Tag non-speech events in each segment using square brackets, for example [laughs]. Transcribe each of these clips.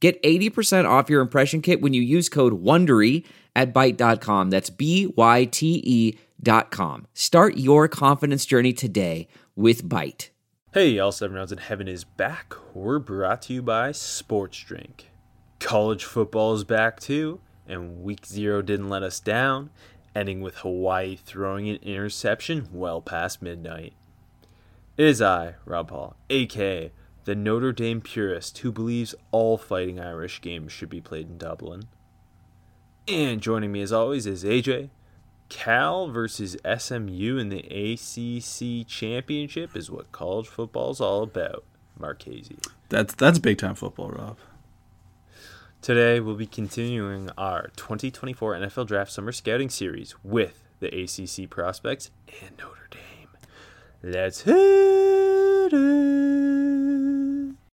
Get 80% off your impression kit when you use code WONDERY at Byte.com. That's B-Y-T-E dot com. Start your confidence journey today with Byte. Hey, y'all, Seven Rounds in Heaven is back. We're brought to you by Sports Drink. College football is back too, and week zero didn't let us down, ending with Hawaii throwing an interception well past midnight. It is I, Rob Paul, aka the Notre Dame purist who believes all fighting Irish games should be played in Dublin. And joining me as always is AJ. Cal versus SMU in the ACC championship is what college football is all about. Marchese. That's that's big time football, Rob. Today we'll be continuing our 2024 NFL Draft Summer Scouting Series with the ACC prospects and Notre Dame. Let's hit it.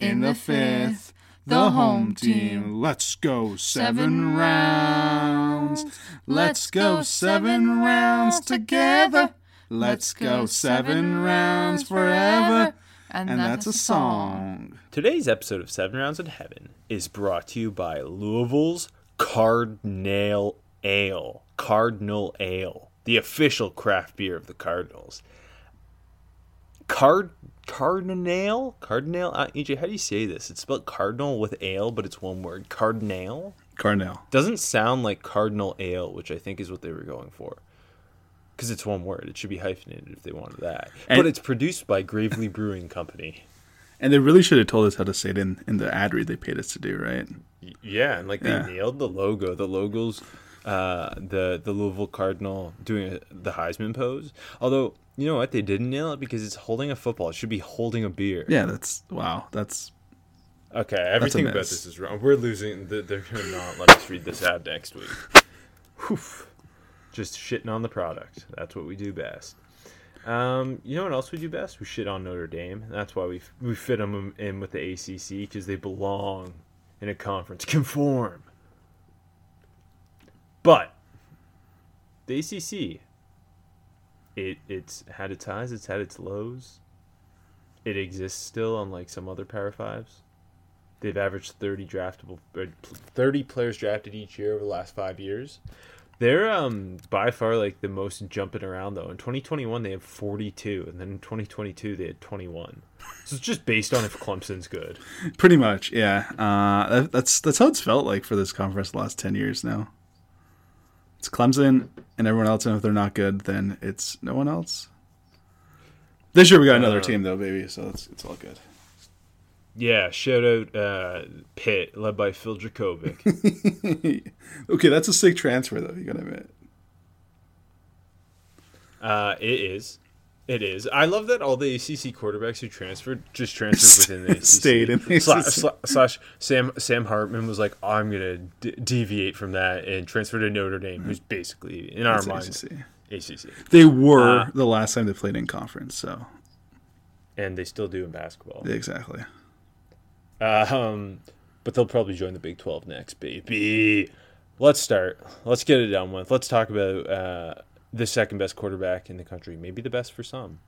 in the fifth? The home team. Let's go seven rounds. Let's go seven rounds together. Let's go seven rounds forever. And that's a song. Today's episode of Seven Rounds in Heaven is brought to you by Louisville's Cardinal Ale. Cardinal Ale, the official craft beer of the Cardinals. Card Cardinal? Cardinal? Uh, EJ, how do you say this? It's spelled cardinal with ale, but it's one word. Cardinal? Carnell. Doesn't sound like cardinal ale, which I think is what they were going for. Because it's one word. It should be hyphenated if they wanted that. And- but it's produced by Gravely Brewing Company. And they really should have told us how to say it in, in the ad read they paid us to do, right? Yeah, and like they Yeah. nailed the logo. The logos, uh, the the Louisville Cardinal doing the Heisman pose. Although you know what, they didn't nail it because it's holding a football. It should be holding a beer. Yeah, that's wow. That's Okay, everything about this is wrong. We're losing. th- They're gonna not let us read this ad next week. Whew. Just shitting on the product. That's what we do best. Um, you know what else we do best? We shit on Notre Dame. That's why we we fit them in with the ACC because they belong in a conference. Conform. But the ACC, it it's had its highs, it's had its lows. It exists still, unlike some other Power Fives. They've averaged 30 draftable, 30 players drafted each year over the last five years. They're um by far like the most jumping around though. In 2021 they had 42, and then in 2022 they had 21. So it's just based on if Clemson's good. pretty much, yeah. Uh, that, that's that's how it's felt like for this conference the last ten years now. It's Clemson and everyone else, and if they're not good, then it's no one else. This year we got another Uh, team though, baby, so it's it's all good. Yeah, shout out uh, Pitt, led by Phil Jurkovec. [laughs] okay, that's a sick transfer though. You gotta admit. uh, it is. It is. I love that all the ACC quarterbacks who transferred just transferred [laughs] within the ACC. Stayed in the Slash, ACC. sla- slash Sam Sam Hartman was like, I'm gonna d- deviate from that and transfer to Notre Dame, who's basically in our It's minds ACC. ACC, They were Uh, the last time they played in conference, so and they still do in basketball. exactly. Um, but they'll probably join the Big 12 next, baby. Let's start. Let's get it done with. Let's talk about uh, the second best quarterback in the country, maybe the best for some.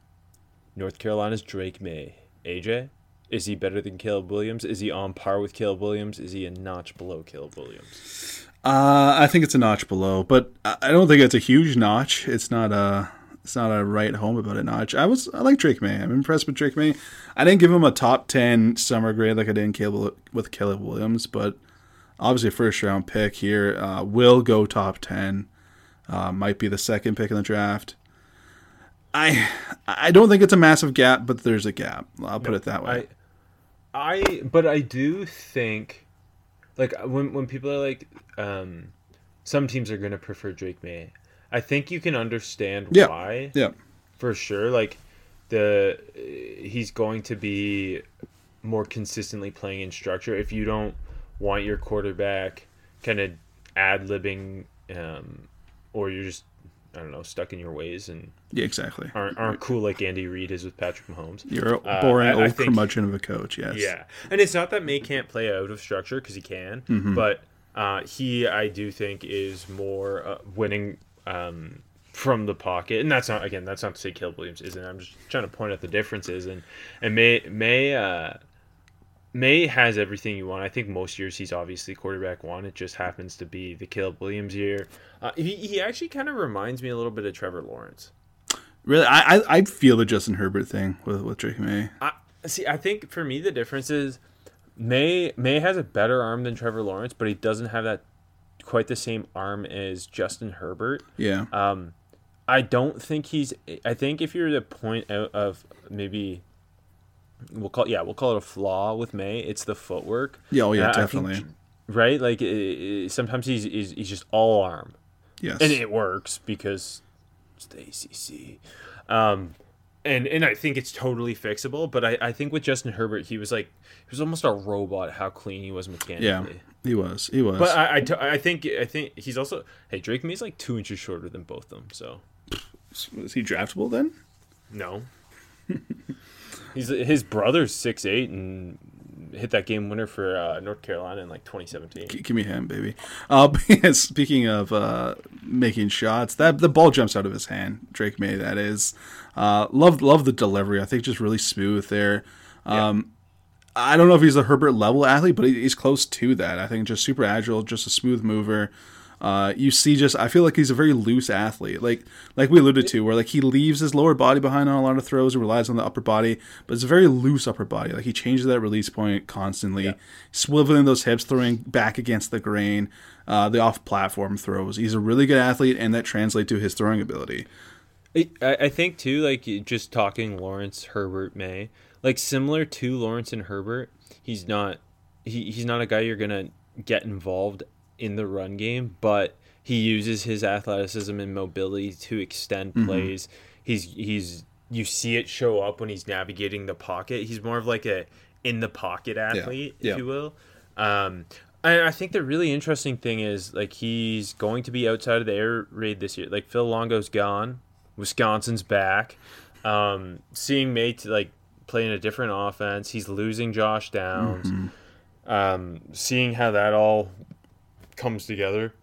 North Carolina's Drake Maye. AJ, is he better than Caleb Williams? Is he on par with Caleb Williams? Is he a notch below Caleb Williams? Uh, I think it's a notch below, but I don't think it's a huge notch. It's not a it's not a right home about a notch. I was I like Drake Maye. I'm impressed with Drake Maye. I didn't give him a top ten summer grade like I did Caleb, with Caleb Williams, but obviously a first round pick here. Uh, will go top ten. Uh, might be the second pick in the draft. I I don't think it's a massive gap, but there's a gap. I'll put it that way. I, I, but I do think, like when when people are like, um, some teams are gonna prefer Drake Maye. I think you can understand Yeah. why yeah, for sure. Like the he's going to be more consistently playing in structure. If you don't want your quarterback kind of ad libbing, um, or you're just I don't know stuck in your ways and yeah, exactly. aren't aren't cool like Andy Reid is with Patrick Mahomes. You're a Uh, boring I old think- curmudgeon of a coach. Yes. Yeah, and it's not that Maye can't play out of structure because he can, Mm-hmm. but uh, he I do think is more uh, winning um, from the pocket, and that's not again that's not to say Caleb Williams isn't. I'm just trying to point out the differences, and and Maye Maye uh, Maye has everything you want. I think most years he's obviously quarterback one. It just happens to be the Caleb Williams year. Uh, he he actually kind of reminds me a little bit of Trevor Lawrence. Really, I, I I feel the Justin Herbert thing with with Drake Maye. I see. I think for me the difference is Maye Maye has a better arm than Trevor Lawrence, but he doesn't have that quite the same arm as Justin Herbert. Yeah. Um, I don't think he's. I think if you're to point out of maybe. We'll call yeah we'll call it a flaw with Maye. It's the footwork. Yeah, oh, yeah, And I think- definitely. right, like sometimes he's, he's he's just all arm yes. and it works because it's the ACC. Um, and and I think it's totally fixable. But I, I think with Justin Herbert, he was like he was almost a robot. How clean he was mechanically. yeah, he was. He was. But I, I, t- I think I think he's also hey Drake Maye's like two inches shorter than both of them. So is he draftable then? no, [laughs] he's his brother's six eight and hit that game winner for uh, North Carolina in like 2017. G- Give me him, baby. Uh, [laughs] speaking of uh, making shots, that the ball jumps out of his hand. Drake Maye, that is. Uh, love love the delivery. I think just really smooth there. Um, I don't know if he's a Herbert level athlete, but he's close to that. I think just super agile, just a smooth mover. Uh, you see, just I feel like he's a very loose athlete, like like we alluded to, where like he leaves his lower body behind on a lot of throws and relies on the upper body, but it's a very loose upper body. Like he changes that release point constantly, swiveling those hips, throwing back against the grain, uh, the off-platform throws. He's a really good athlete, and that translates to his throwing ability. I, I think too, like just talking Lawrence Herbert Maye, like similar to Lawrence and Herbert, he's not he, he's not a guy you're gonna get involved in the run game, but he uses his athleticism and mobility to extend plays. He's he's you see it show up when he's navigating the pocket. He's more of like a in the pocket athlete, if Yeah. you will. Um, I, I think the really interesting thing is like he's going to be outside of the air raid this year. Like Phil Longo's gone, Wisconsin's back. Um, seeing Maye like play in a different offense, he's losing Josh Downs. Um, seeing how that all comes together,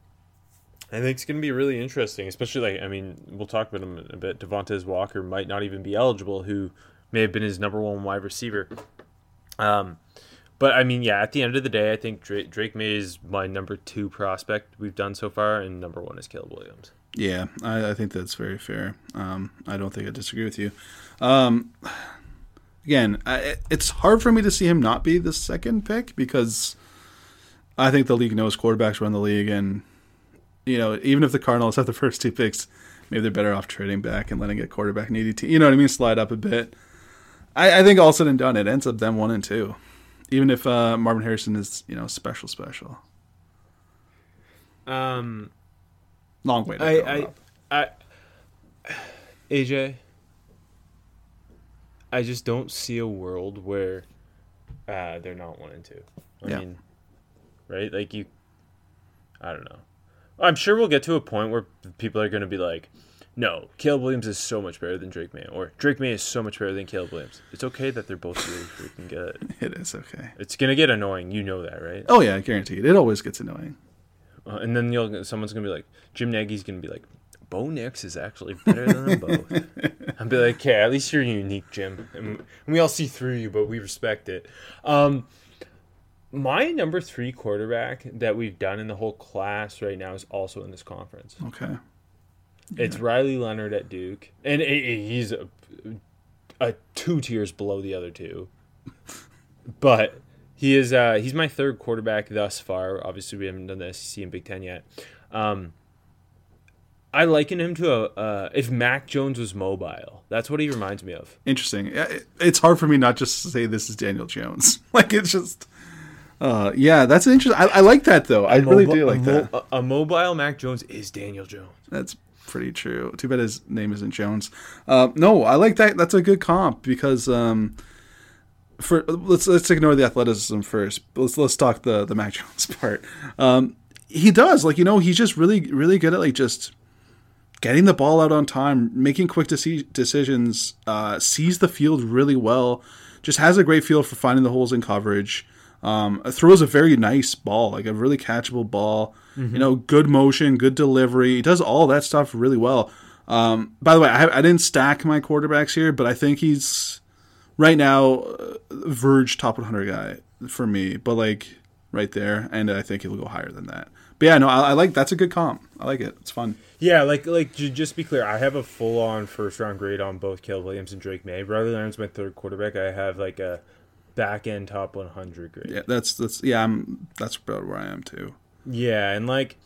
I think it's going to be really interesting. Especially like I mean, we'll talk about him a bit. Devontez Walker might not even be eligible, who may have been his number one wide receiver. Um, but I mean, yeah, at the end of the day, I think Drake, Drake Maye is my number two prospect we've done so far, and number one is Caleb Williams. Yeah, I, I think that's very fair. Um, I don't think I disagree with you. Um, again, I, it's hard for me to see him not be the second pick because I think the league knows quarterbacks run the league, and you know, even if the Cardinals have the first two picks, maybe they're better off trading back and letting a quarterback needy team. You know what I mean? Slide up a bit. I, I think all said and done, it ends up them one and two, even if uh, Marvin Harrison is you know special, special. Um, Long way I. I, Rob. I, AJ, I just don't see a world where uh, they're not one and two. I Yeah. mean, right? Like you, I don't know. I'm sure we'll get to a point where people are going to be like, "No, Caleb Williams is so much better than Drake Maye," or "Drake Maye is so much better than Caleb Williams." It's okay that they're both really freaking good. [laughs] it is okay. It's gonna get annoying. You know that, right? Oh yeah, guaranteed. It It always gets annoying. Uh, and then you'll someone's gonna be like, Jim Nagy's gonna be like, Bo Nix is actually better than them both. [laughs] I'd be like, okay, at least you're unique, Jim, and and we all see through you, but we respect it. Um, my number three quarterback that we've done in the whole class right now is also in this conference. Okay. It's Riley Leonard at Duke, and he's a, a two tiers below the other two, [laughs] but He is. Uh, he's my third quarterback thus far. Obviously, we haven't done the SEC and Big Ten yet. Um, I liken him to a uh, if Mac Jones was mobile. That's what he reminds me of. Interesting. It's hard for me not just to say this is Daniel Jones. [laughs] like it's just, uh, yeah, that's interesting. I, I like that though. I really Mobi- do like that. mo- A, mobile Mac Jones is Daniel Jones. That's pretty true. Too bad his name isn't Jones. Uh, no, I like that. That's a good comp because um, for let's let's ignore the athleticism first. Let's let's talk the the Mac [laughs] Jones part. Um, he does like you know he's just really really good at like just getting the ball out on time, making quick deci- decisions, uh, sees the field really well, just has a great feel for finding the holes in coverage. Um, throws a very nice ball, like a really catchable ball. You know, good motion, good delivery. He does all that stuff really well. Um, by the way, I, I didn't stack my quarterbacks here, but I think he's right now uh, verge top 100 guy for me. But like right there, and I think he'll go higher than that. But yeah, no, I, I like that's a good comp. I like it. It's fun. Yeah, like like just be clear, I have a full on first round grade on both Caleb Williams and Drake Maye. Riley Leonard's my third quarterback. I have like a back end top 100 grade. Yeah, that's that's yeah, I'm that's about where I am too. Yeah, and like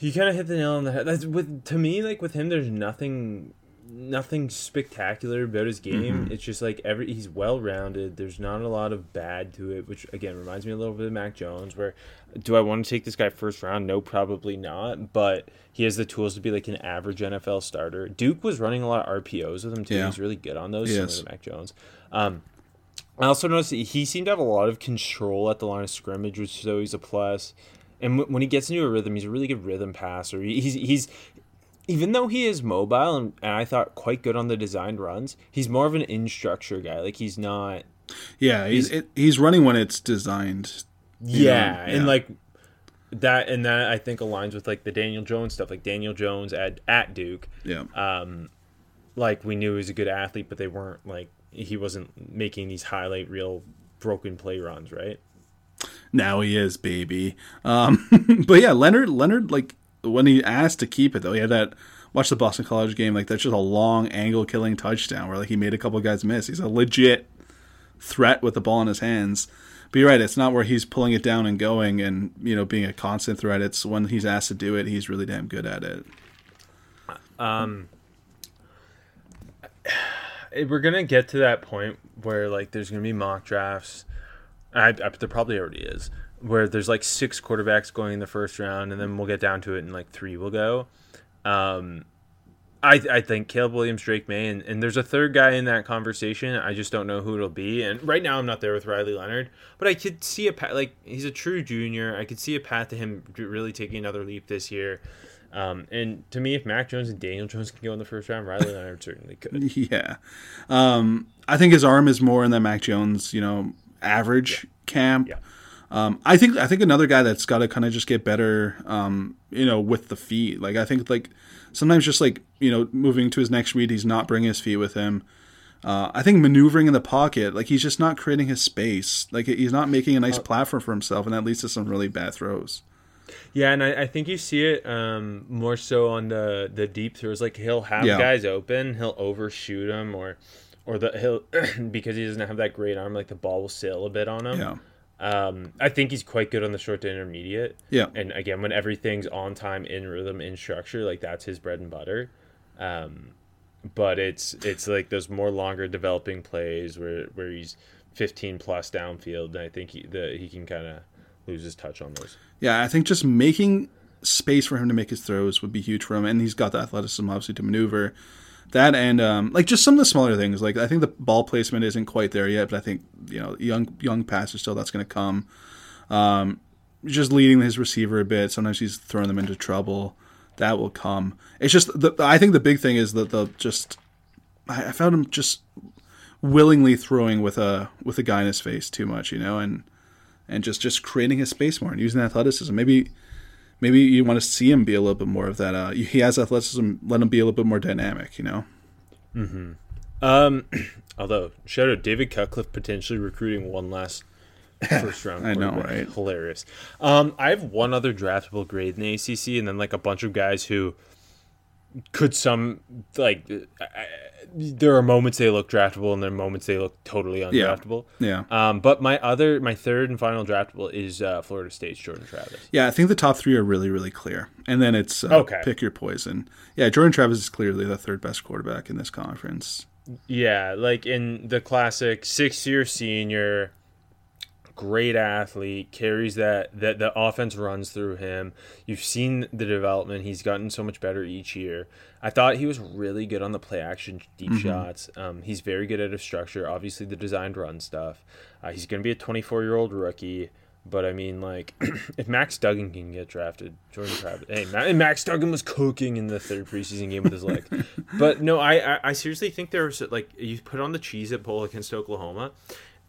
you kind of hit the nail on the head. That's with to me like with him there's nothing nothing spectacular about his game. It's just like every he's well-rounded. There's not a lot of bad to it, which again reminds me a little bit of Mac Jones where do I want to take this guy first round? No, probably not, but he has the tools to be like an average NFL starter. Duke was running a lot of RPOs with him too. Yeah. He's really good on those He similar to Mac Jones. Um I also noticed that he seemed to have a lot of control at the line of scrimmage, which is always a plus. And w- when he gets into a rhythm, he's a really good rhythm passer. He's he's even though he is mobile and, and I thought quite good on the designed runs, he's more of an in structure guy. Like he's not. Yeah, he's it, he's running when it's designed. Yeah, yeah. and like that, and that I think aligns with like the Daniel Jones stuff. Like Daniel Jones at at Duke, Yeah, um, like we knew he was a good athlete, but they weren't like he wasn't making these highlight reel broken play runs, right? now he is baby. Um, [laughs] but yeah, Leonard Leonard like when he asked to keep it though, he had that. Watch the Boston College game. Like that's just a long angle killing touchdown where like he made a couple guys miss. He's a legit threat with the ball in his hands. But you're right, it's not where he's pulling it down and going and you know being a constant threat. It's when he's asked to do it, he's really damn good at it. Eh, we're gonna get to that point where like there's gonna be mock drafts. I, I there probably already is where there's like six quarterbacks going in the first round, and then we'll get down to it, and like three will go. Um, I I think Caleb Williams, Drake Maye, and, and there's a third guy in that conversation. I just don't know who it'll be. And right now I'm not there with Riley Leonard, but I could see a path. Like he's a true junior. I could see a path to him really taking another leap this year. Um, and to me, if Mac Jones and Daniel Jones can go in the first round, Riley Leonard certainly [laughs] could. Yeah. Um, I think his arm is more in that Mac Jones, you know, average camp. Yeah. Um, I think I think another guy that's got to kind of just get better, um, you know, with the feet. Like I think like sometimes just like you know moving to his next read, he's not bringing his feet with him. Uh, I think maneuvering in the pocket, like he's just not creating his space. Like he's not making a nice platform for himself, and that leads to some really bad throws. Yeah, and I, I think you see it um, more so on the the deep throws. Like he'll have Yeah. guys open, he'll overshoot them, or or the he'll [clears throat] because he doesn't have that great arm. Like the ball will sail a bit on him. Yeah. Um, I think he's quite good on the short to intermediate. Yeah. And again, when everything's on time, in rhythm, in structure, like that's his bread and butter. Um, but it's it's like those more longer developing plays where where he's 15 plus downfield, and I think he the he can kind of lose his touch on those. Yeah, I think just making space for him to make his throws would be huge for him, and he's got the athleticism obviously to maneuver. That and um, like just some of the smaller things. Like I think the ball placement isn't quite there yet, but I think you know young young passer still that's going to come. Um, just leading his receiver a bit. Sometimes he's throwing them into trouble. That will come. It's just the, I think the big thing is that the just I, I found him just willingly throwing with a with a guy in his face too much, you know, and and just just creating his space more and using athleticism. Maybe maybe you want to see him be a little bit more of that. Uh, he has athleticism. Let him be a little bit more dynamic. You know. Hmm. Um, [clears throat] although shout out David Cutcliffe potentially recruiting one last [laughs] first round. I know, right? Hilarious. Um, I have one other draftable grade in the ACC, and then like a bunch of guys who could some like I, I- there are moments they look draftable and there are moments they look totally undraftable. Yeah. Um, but my other, my third and final draftable is uh, Florida State's Jordan Travis. Yeah, I think the top three are really, really clear. And then it's uh, Okay. pick your poison. Yeah, Jordan Travis is clearly the third best quarterback in this conference. Yeah, like in the classic six-year senior, great athlete, carries that that the offense runs through him. You've seen the development; he's gotten so much better each year. I thought he was really good on the play action deep shots. Um, he's very good at his structure. Obviously, the designed run stuff. Uh, he's going to be a 24-year-old rookie. But I mean, like, [clears throat] if Max Duggan can get drafted, Jordan Travis. Hey, Ma- Max Duggan was cooking in the third preseason game with his leg. [laughs] but no, I, I, I seriously think there's like you put on the Cheez-It Bowl against Oklahoma,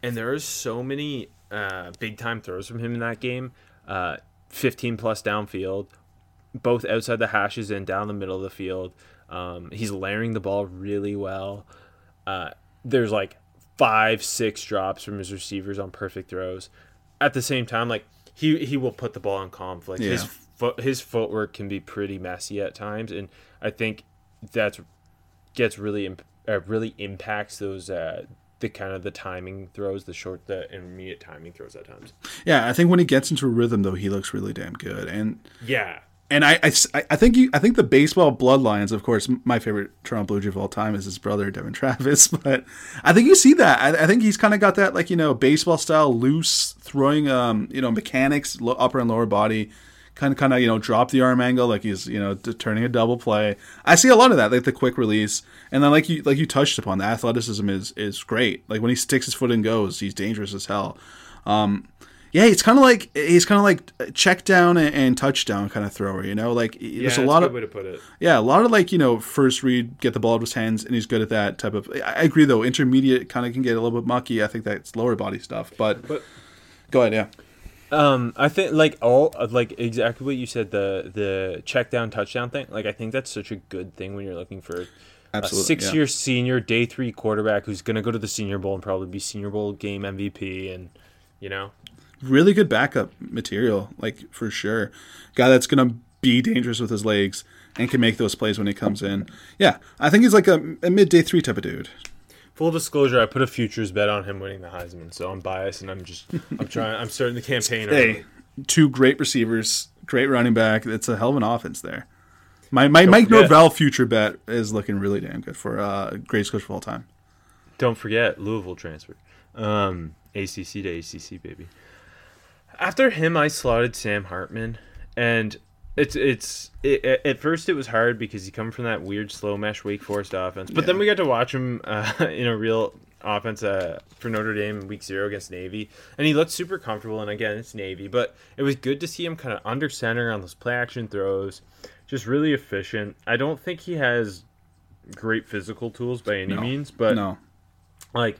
and there are so many uh, big time throws from him in that game. Uh, 15 plus downfield, both outside the hashes and down the middle of the field. Um, he's layering the ball really well. Uh, there's like five, six drops from his receivers on perfect throws. At the same time, like he he will put the ball in conflict. His foot his footwork can be pretty messy at times, and I think that's gets really imp- uh, really impacts those uh, the kind of the timing throws, the short, the intermediate timing throws at times. Yeah, I think when he gets into a rhythm, though, he looks really damn good. And Yeah, and I, I, I think you, I think the baseball bloodlines, of course, my favorite Toronto Blue Jay of all time is his brother Devon Travis. [laughs] But I think you see that. I, I think he's kind of got that like you know baseball style loose throwing, um, you know mechanics, upper and lower body, kind of kind of you know drop the arm angle like he's you know turning a double play. I see a lot of that, like the quick release, and then like you like you touched upon, the athleticism is is great. Like when he sticks his foot and goes, he's dangerous as hell. Um, yeah, it's kind of like he's kind of like check down and, and touchdown kind of thrower. You know, like yeah, there's a lot good of way to put it. yeah, a lot of like you know first read, get the ball out of his hands, and he's good at that type of. I I agree though, intermediate kind of can get a little bit mucky. I think that's lower body stuff, but, But- go ahead, yeah, Um, I think like all like exactly what you said the the check down touchdown thing. Like I think that's such a good thing when you're looking for Absolutely, a six year senior day three quarterback who's gonna go to the Senior Bowl and probably be Senior Bowl game MVP and you know really good backup material, like for sure. Guy that's gonna be dangerous with his legs and can make those plays when he comes in. Yeah, I think he's like a, a mid day three type of dude. Full disclosure, I put a futures bet on him winning the Heisman, so I'm biased and I'm just I'm trying I'm starting the campaign. Hey, early. two great receivers, great running back. It's a hell of an offense there. My my Mike forget- Norvell future bet is looking really damn good for uh, greatest coach of all time. Don't forget Louisville transfer. Um, ACC to ACC, baby. After him, I slotted Sam Hartman, and it's it's it, at- first it was hard because he come from that weird slow mesh Wake Forest offense, but then we got to watch him uh, [laughs] in a real offense uh, for Notre Dame in Week Zero against Navy, and he looked super comfortable. And again, it's Navy, but it was good to see him kind of under center on those play action throws, just really efficient. I don't think he has great physical tools by any No. means, but no, like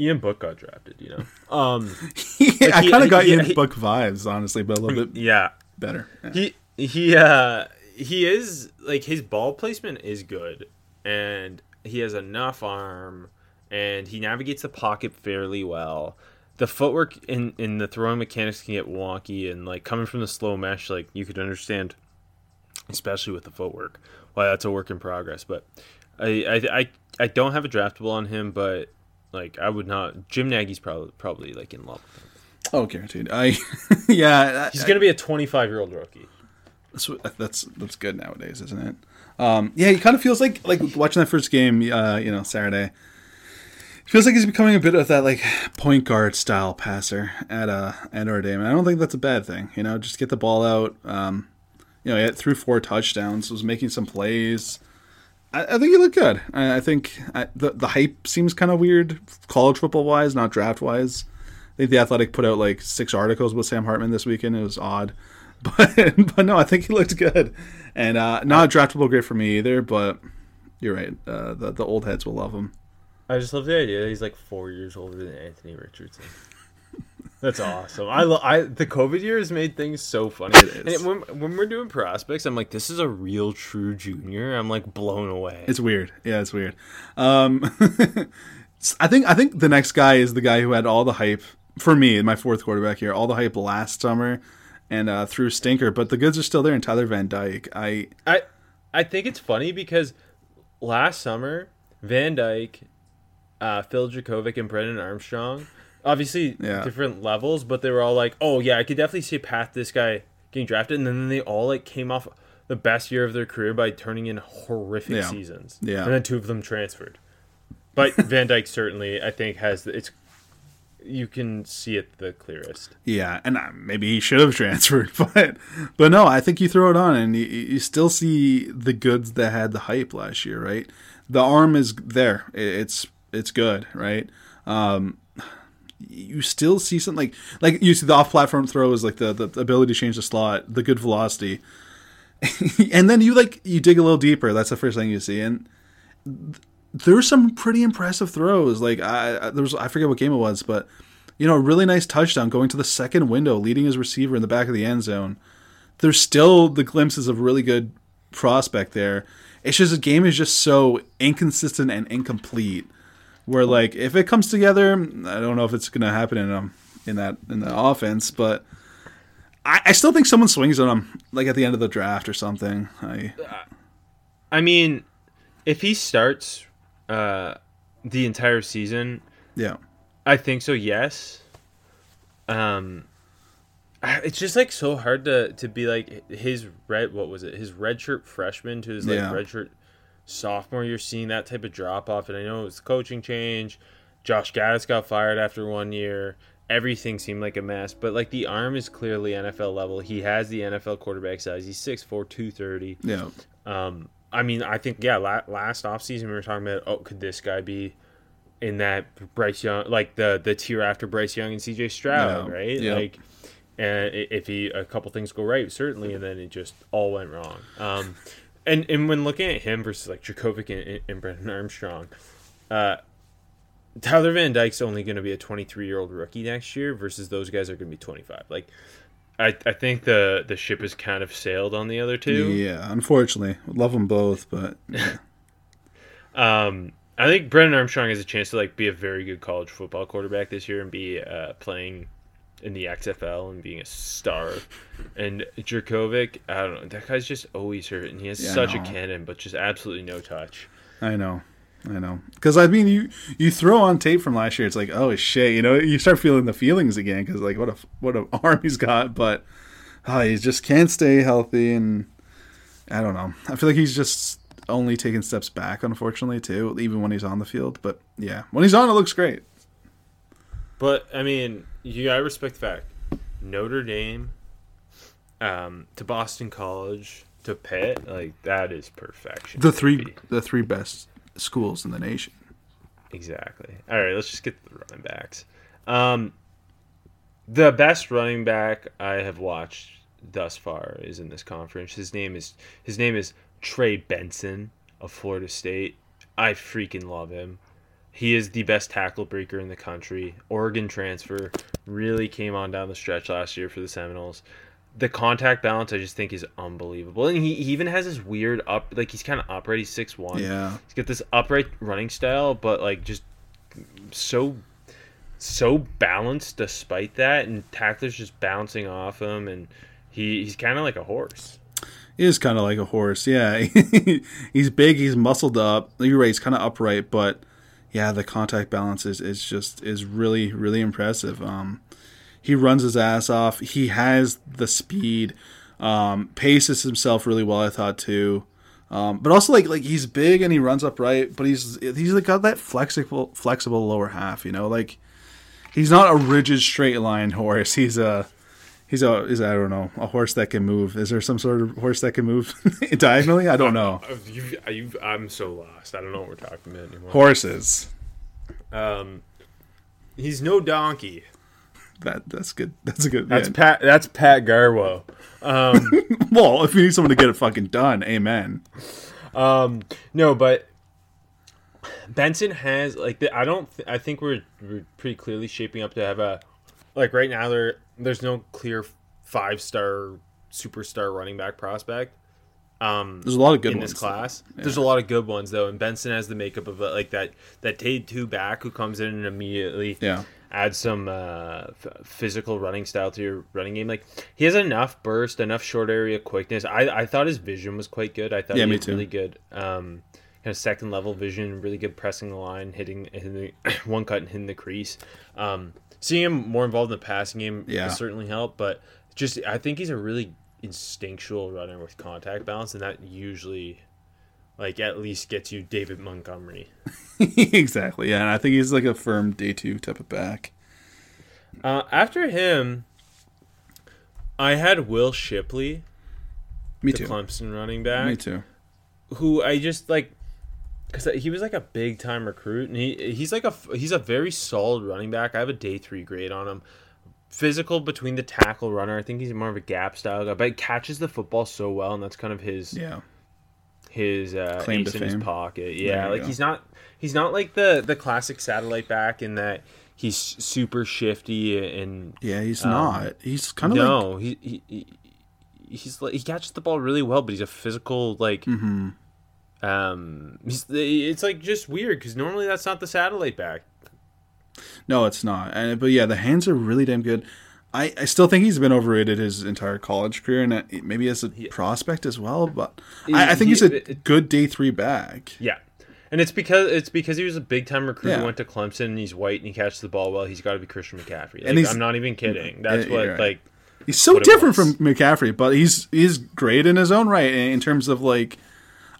Ian Book got drafted, you know. [laughs] Um, yeah, I he- kind of got he- Ian he- Book vibes, honestly, but a little [laughs] bit yeah, better. Yeah. he he uh he is like his ball placement is good, and he has enough arm, and he navigates the pocket fairly well. The footwork in in the throwing mechanics can get wonky, and like coming from the slow mesh, like you could understand, especially with the footwork, why that's a work in progress. But I I I, I don't have a draftable on him, but like I would not. Jim Nagy's probably probably like in love. with him. Oh, guaranteed. I [laughs] yeah, He's gonna be a 25 year old rookie. that's that's that's good nowadays, isn't it? Um, yeah, he kind of feels like like watching that first game, uh, you know, Saturday. Feels like he's becoming a bit of that like point guard style passer at uh at Notre Dame. And I don't think that's a bad thing. You know, just get the ball out. Um, you know, he had threw four touchdowns, was making some plays. I, I think he looked good. I, I think I, the the hype seems kind of weird, college football wise, not draft wise. I think the Athletic put out like six articles with Sam Hartman this weekend. It was odd, [laughs] but but no, I think he looked good, and uh, not draftable great for me either. But you're right. Uh, the the old heads will love him. I just love the idea that he's like four years older than Anthony Richardson. That's awesome. I lo- I the COVID year has made things so funny. It when when we're doing prospects, I'm like, this is a real true junior. I'm like blown away. It's weird. Yeah, it's weird. Um, [laughs] I think I think the next guy is the guy who had all the hype for me, my fourth quarterback here, all the hype last summer and uh, through stinker. But the goods are still there. in Tyler Van Dyke, I I I think it's funny because last summer Van Dyke, uh, Phil Jurkovec, and Brennan Armstrong, obviously Yeah. different levels, but they were all like, "Oh yeah, I could definitely see a path this guy getting drafted," and then they all like came off the best year of their career by turning in horrific Yeah. seasons. Yeah. and then two of them transferred. But [laughs] Van Dyke certainly, I think, has it's. You can see it the clearest. Yeah, and uh, maybe he should have [laughs] transferred, [laughs] but but no, I think you throw it on and you, you still see the goods that had the hype last year, right? The arm is there; it's it's good, right? Um, you still see something like like you see the off-platform throw is like the the ability to change the slot, the good velocity, [laughs] and then you like you dig a little deeper. That's the first thing you see, and there were some pretty impressive throws. Like I, I there was I forget what game it was, but you know, a really nice touchdown going to the second window, leading his receiver in the back of the end zone. There's still the glimpses of really good prospect there. It's just the game is just so inconsistent and incomplete. Where like if it comes together, I don't know if it's gonna happen in um in that in the offense, but I, I still think someone swings on him like at the end of the draft or something. I I mean, if he starts uh, the entire season, yeah I think so. Yes. Um, it's just like so hard to to be like his red. What was it? His redshirt freshman to his like Yeah. redshirt sophomore. You're seeing that type of drop off, and I know it was the coaching change. Josh Gattis got fired after one year. Everything seemed like a mess, but like the arm is clearly NFL level. He has the NFL quarterback size. He's 6'4", 230. yeah Um, I mean, I think yeah. La- last offseason we were talking about, oh, could this guy be in that Bryce Young, like the the tier after Bryce Young and C.J. Stroud, right? Yeah. Like, and if he a couple things go right, certainly, and then it just all went wrong. Um, and and when looking at him versus like Jurkovec and, and Brennan Armstrong, uh, Tyler Van Dyke's only going to be a 23 year old rookie next year versus those guys are going to be 25. Like. I, I think the, the ship has kind of sailed on the other two. yeah. Unfortunately, love them both, but [laughs] yeah. Um, I think Brennan Armstrong has a chance to like be a very good college football quarterback this year and be uh, playing in the XFL and being a star. And Jurkovec, I don't know, that guy's just always hurt, and he has Yeah, such a cannon, but just absolutely no touch. I know, I know. Because I mean, you you throw on tape from last year, it's like, oh shit, you know, you start feeling the feelings again because like what a what a [laughs] arm he's got, but oh, he just can't stay healthy, and I don't know. I feel like he's just only taking steps back, unfortunately, too, even when he's on the field. But yeah, when he's on, it looks great. But I mean, you gotta respect the fact Notre Dame, um, to Boston College to Pitt, like that is perfection. The three the three best schools in the nation. Exactly. All right, let's just get to the running backs. Um, the best running back I have watched thus far is in this conference. His name is his name is Trey Benson of Florida State. I freaking love him. He is the best tackle breaker in the country. Oregon transfer really came on down the stretch last year for the Seminoles. The contact balance I just think is unbelievable, and he, he even has this weird up like he's kind of upright. He's six one. Yeah. He's got this upright running style, but like just so so balanced despite that, and tacklers just bouncing off him, and he he's kind of like a horse. He is kind of like a horse. Yeah, [laughs] he's big. He's muscled up. You're right. He's kind of upright, but yeah, the contact balance is, is just is really really impressive. Um, he runs his ass off. He has the speed. Um, paces himself really well. I thought too. Um, but also like like he's big and he runs upright, but he's he's like got that flexible flexible lower half. You know, like he's not a rigid straight line horse. He's a He's a is I don't know a horse that can move. Is there some sort of horse that can move [laughs] diagonally? I don't know. You, you, I'm so lost. I don't know what we're talking about anymore. Horses. Um, he's no donkey. That that's good. That's a good. That's yeah. Pat. That's Pat Garwo. Um, [laughs] well, if you need someone to get it fucking done, amen. Um, no, but Benson has like the, I don't. Th- I think we're we're pretty clearly shaping up to have a like right now there there's no clear five star superstar running back prospect. Um, There's a lot of good in ones this class. There's a lot of good ones though, and Benson has the makeup of a, like that that Tade two back who comes in and immediately Yeah. Add some uh, f- physical running style to your running game. Like he has enough burst, enough short area quickness. I, I thought his vision was quite good. I thought Yeah, he had too. really good um, kind of second level vision, really good pressing the line, hitting, hitting the [coughs] one cut and hitting the crease. Um, seeing him more involved in the passing game Yeah. certainly helped, but just I think he's a really instinctual runner with contact balance, and that usually like at least gets you David Montgomery. [laughs] exactly. Yeah, and I think he's like a firm day two type of back. Uh, after him, I had Will Shipley, Me too. Clemson running back, Me too. who I just like because he was like a big time recruit, and he he's like a he's a very solid running back. I have a day three grade on him. Physical between the tackle runner. I think he's more of a gap style guy, but he catches the football so well, and that's kind of his Yeah. His uh, Claim ace in his pocket. Yeah, like go. he's not he's not like the the classic satellite back in that he's super shifty and Yeah, he's Um, not. He's kind of like no, he, he he he's like he catches the ball really well, but he's a physical like. Mm-hmm. Um, it's like just weird because normally that's not the satellite back. No, it's not. And but yeah, the hands are really damn good. I, I still think he's been overrated his entire college career, and uh, maybe as a prospect as well. But I, I think He- he's a it- good day three back. Yeah, and it's because it's because he was a big time recruit. Yeah. Who went to Clemson and he's white and he catches the ball well. He's got to be Christian McCaffrey. Like, And I'm not even kidding. That's Yeah, what right. like. He's so different from. McCaffrey, but he's he's great in his own right in in terms of like.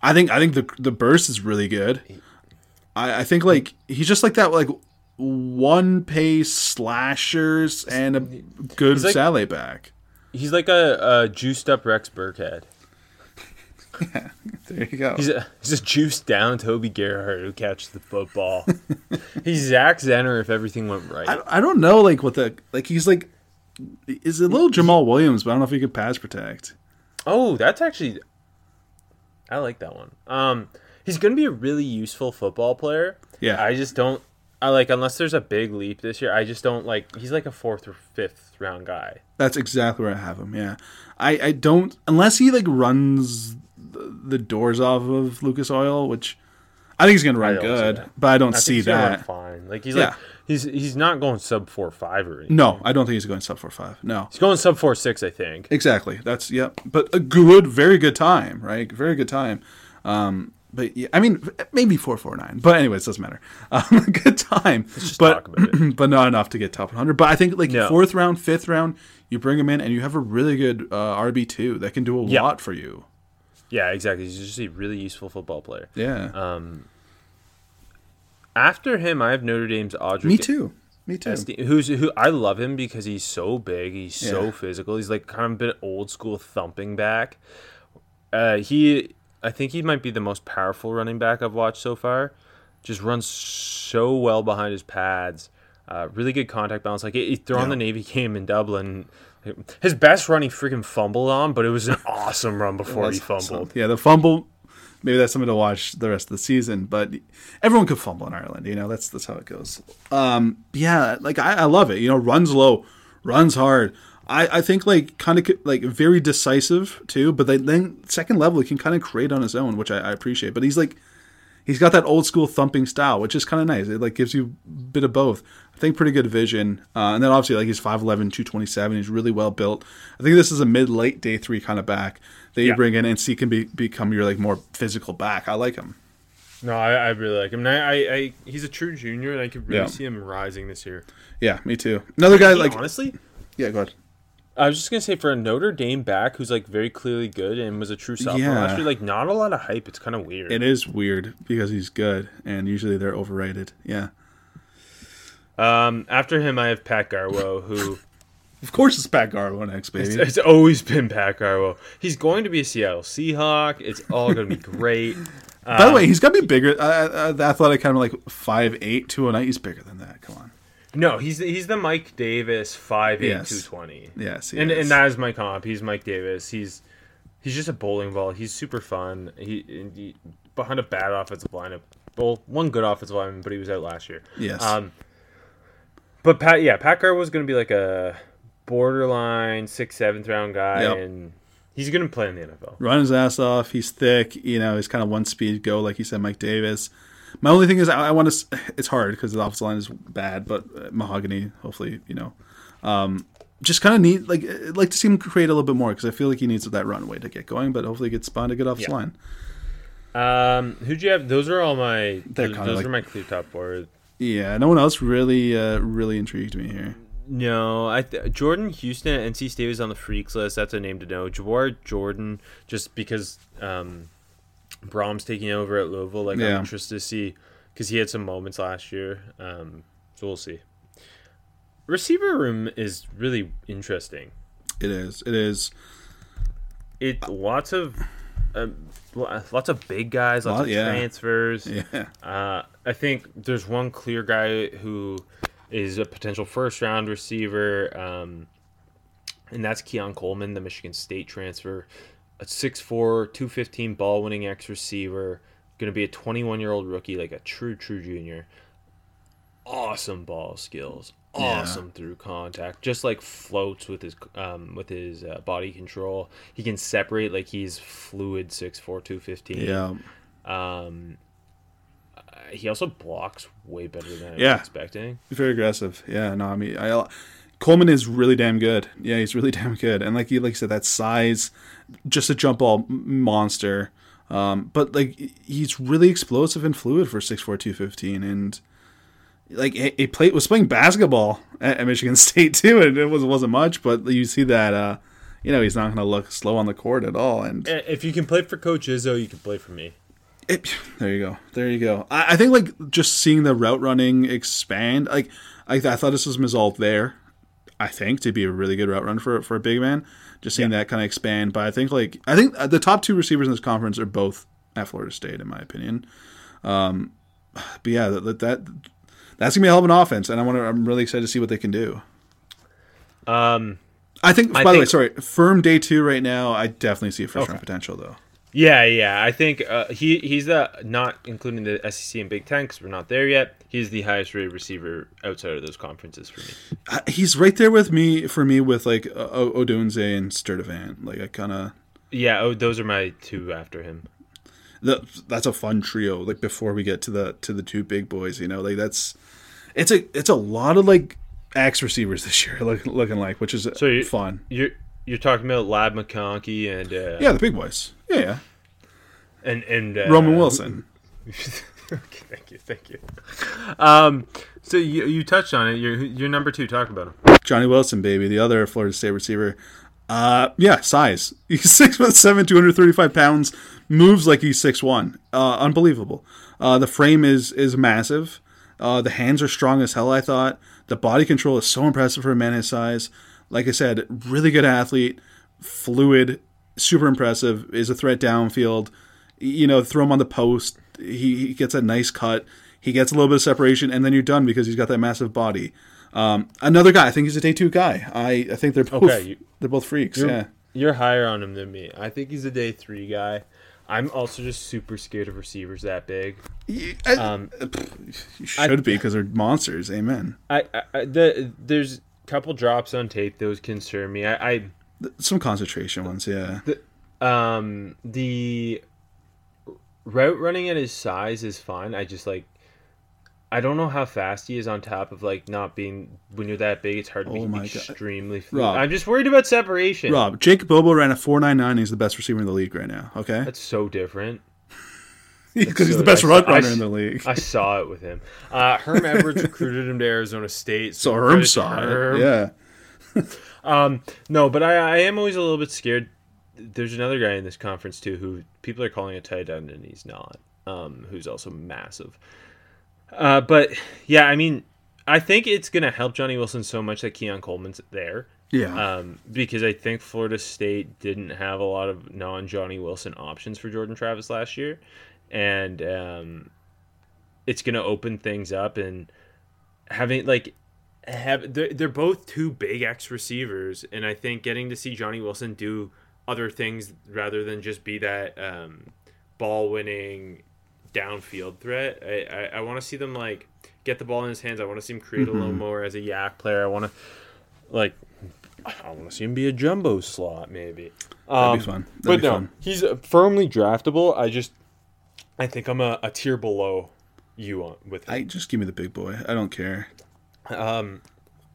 I think I think the the burst is really good. I, I think like he's just like that like one pace slashers and a good like- satellite back. He's like a, a juiced up Rex Burkhead. [laughs] There you go. He's a, he's a juiced down Toby Gerhart who catches the football. [laughs] he's Zach Zenner if everything went right. I, I don't know like what the like he's like is a little Jamaal Williams, but I don't know if he could pass protect. Oh, that's actually I like that one. Um he's going to be a really useful football player. Yeah. I just don't I like unless there's a big leap this year, I just don't like he's like a 4th or 5th round guy. That's exactly where I have him. Yeah, I I don't unless he like runs the, the doors off of Lucas Oil, which I think he's gonna run good, but I don't I see that. fine. Like he's Yeah. like he's he's not going sub 4 5 or anything. No, I don't think he's going sub four five. No, He's going sub 4 6, I think. exactly. That's yeah, but a good, very good time, right? Very good time. Um, but yeah, I mean, maybe four four nine. But anyways, doesn't matter. Um, [laughs] good time. just but talk about it. [clears throat] but not enough to get top 100. But I think like No. fourth round, fifth round, you bring him in, and you have a really good uh, RB two that can do a Yeah. lot for you. Yeah, exactly. He's just a really useful football player. Yeah. Um, after him, I have Notre Dame's Audric. Me too. Me too. Who's who? I love him because he's so big. He's Yeah. so physical. He's like kind of a bit old school thumping back. Uh, he, I think he might be the most powerful running back I've watched so far. Just runs so well behind his pads. Uh, really good contact balance. Like he threw on Yeah. the Navy game in Dublin. His best run he freaking fumbled on, but it was an [laughs] awesome run before he fumbled. so- yeah, the fumble. Maybe that's something to watch the rest of the season. But everyone could fumble in Ireland. You know, that's that's how it goes. Um, yeah, like I, I love it. You know, runs low, runs hard. I, I think like kind of like very decisive too. But then, then second level, he can kind of create on his own, which I, I appreciate. But he's like he's got that old school thumping style, which is kind of nice. It like gives you a bit of both. I think pretty good vision. Uh, and then obviously like he's 5'11", 227. He's really well built. I think this is a mid late day three kind of back that you Yeah. bring in and see can be become your like more physical back. I like him. No, I, I really like him. And I, I, I, he's a true junior, and I could really Yeah. see him rising this year. Yeah, me too. Another guy like honestly, yeah, go ahead. I was just gonna say for a Notre Dame back who's like very clearly good and was a true sophomore Yeah. last year, like not a lot of hype. It's kind of weird. It is weird because he's good and usually they're overrated. Yeah. Um, after him, I have Pat Garwo, who [laughs] Of course it's Pat Garwo next, baby. it's always been Pat Garwo. He's going to be a Seattle Seahawk. It's all gonna be [laughs] great. By the way, he's gonna be bigger. Uh, uh, the athletic kind of like 5'8", 209. He's bigger than that. Come on. No, he's he's the Mike Davis five eight Yes. two twenty. Yes, he and is. and that is my comp. He's Mike Davis. He's he's just a bowling ball. He's super fun. He, he behind a bad offensive lineup. Well, one good offensive lineman, but he was out last year. Yes. Um, but Pat, yeah, Pat Carr was going to be like a borderline sixth, seventh round guy, Yep. and he's going to play in the NFL. run his ass off. He's thick. You know, he's kind of one speed go, like you said, Mike Davis. My only thing is I, I want to. [sighs] It's hard because the offensive line is bad, but uh, mahogany. Hopefully, you know, um, just kind of need like I'd like to see him create a little bit more because I feel like he needs that runway to get going. But hopefully, he gets spawned a good offensive Yeah. line. Um, who'd you have? Those are all my. They're those kinda like- are my clear top four. Yeah, no one else really, uh, really intrigued me here. No, I th- Jordan Houston at NC State was on the freaks list. That's a name to know. Jawhar Jordan, just because um, Brohm's taking over at Louisville. Like Yeah. I'm interested to see because he had some moments last year. Um, so we'll see. Receiver room is really interesting. It is. It is. It lots of lo- lots of big guys, lots Lot- of yeah. transfers. Yeah. Uh, I think there's one clear guy who is a potential first round receiver, um, and that's Keon Coleman, the Michigan State transfer. A 6'4, 215 ball winning X receiver. Going to be a 21 year old rookie, like a true, true junior. Awesome ball skills. Yeah. Awesome through contact. Just like floats with his um, with his uh, body control. He can separate like he's fluid 6'4, 215. Yeah. Um, he also blocks way better than I Yeah. was expecting. He's very aggressive. Yeah, no, I mean, I, Coleman is really damn good. Yeah, he's really [laughs] damn good. And like you like you said, that size, just a jump ball monster. Um, but like he's really explosive and fluid for 6'4", 215. and like he, played was playing basketball at, at Michigan [laughs] State too, and it was wasn't much, but you see that uh, you know he's not going to look slow on the court at all. And If you can play for Coach Izzo, you can play for me. it, [sighs] there you go. There you go. I, I think like just seeing the route running expand, like I, I thought this was Mizalt there. I think to be a really good route run for for a big man. Just seeing that kind of expand, but I think like I think uh, the top two receivers in this conference are both at Florida State, in my opinion. Um, but yeah, that, that that's gonna be a hell of an offense, and I want to. I'm really excited to see what they can do. Um, I think. I by the way, sorry, firm day two right now. I definitely see a first round potential though. Yeah, yeah. I think uh, he he's the not including the SEC and Big Ten because we're not there yet. He's the highest rated receiver outside of those conferences for me. Uh, he's right there with me for me with like uh, O- Odunze and Sturdivant. Like I kind of Yeah, oh, those are my two after him. that's a fun trio. Like before we get to the to the two big boys, you know, like that's it's a it's a lot of like X receivers this year, [laughs] look, looking like, which is So you, fun. You're you're talking about Ladd McConkey and uh, Yeah, the big boys. Yeah, yeah. and and uh, Roman Wilson. [laughs] okay, thank you, thank you. Um, so you you touched on it. You're you're number two. Talk about him. Johnny Wilson, baby, the other Florida State receiver. Uh, yeah, size. [laughs] He's six foot seven, two hundred thirty-five pounds. Moves like he's six one. Uh, unbelievable. Uh, the frame is is massive. Uh, the hands are strong as hell. I thought the body control is so impressive for a man his size. Like I said, really good athlete, fluid, super impressive. Is a threat downfield. You know, throw him on the post. He, he gets a nice cut. He gets a little bit of separation, and then you're done because he's got that massive body. Um, another guy, I think he's a day two guy. I, I think they're both Okay, you- they're both freaks. You're, Yeah, you're higher on him than me. I think he's a day three guy. I'm also just super scared of receivers that big. I, Um, you should be because they're monsters. Amen. I, I, I the there's couple drops on tape those concern me. I, I Some concentration ones. Yeah, um the route running at his size is fine. I just like I don't know how fast he is on top of like not being when you're that big. It's hard to Oh be extremely. Rob. I'm just worried about separation. Rob Jake Bobo ran a four nine nine. He's the best receiver in the league right now. Okay, That's so different. [laughs] because he's so- the best I- run I- runner in the league. I saw it with him. Uh, Herm [laughs] Edwards recruited him to Arizona State. so credit Herm to saw Herm. it. Yeah, [laughs] Um, no, but I, I am always a little bit scared. There's another guy in this conference too who people are calling a tight end and he's not. Um, who's also massive. Uh, but yeah, I mean, I think it's gonna help Johnny Wilson so much that Keon Coleman's there. yeah. Um, because I think Florida State didn't have a lot of non Johnny Wilson options for Jordan Travis last year, and um, it's gonna open things up and having like have they're, they're both two big X receivers, and I think getting to see Johnny Wilson do other things rather than just be that um, ball winning downfield threat. I, I, I want to see them like get the ball in his hands. I want to see him create a little more as a YAC player. I want to like I want to see him be a jumbo slot maybe. That'd Um, be fun. That'd but be no, fun. he's firmly draftable. I just I think I'm a, a tier below you want with I just give me the big boy. I don't care. um,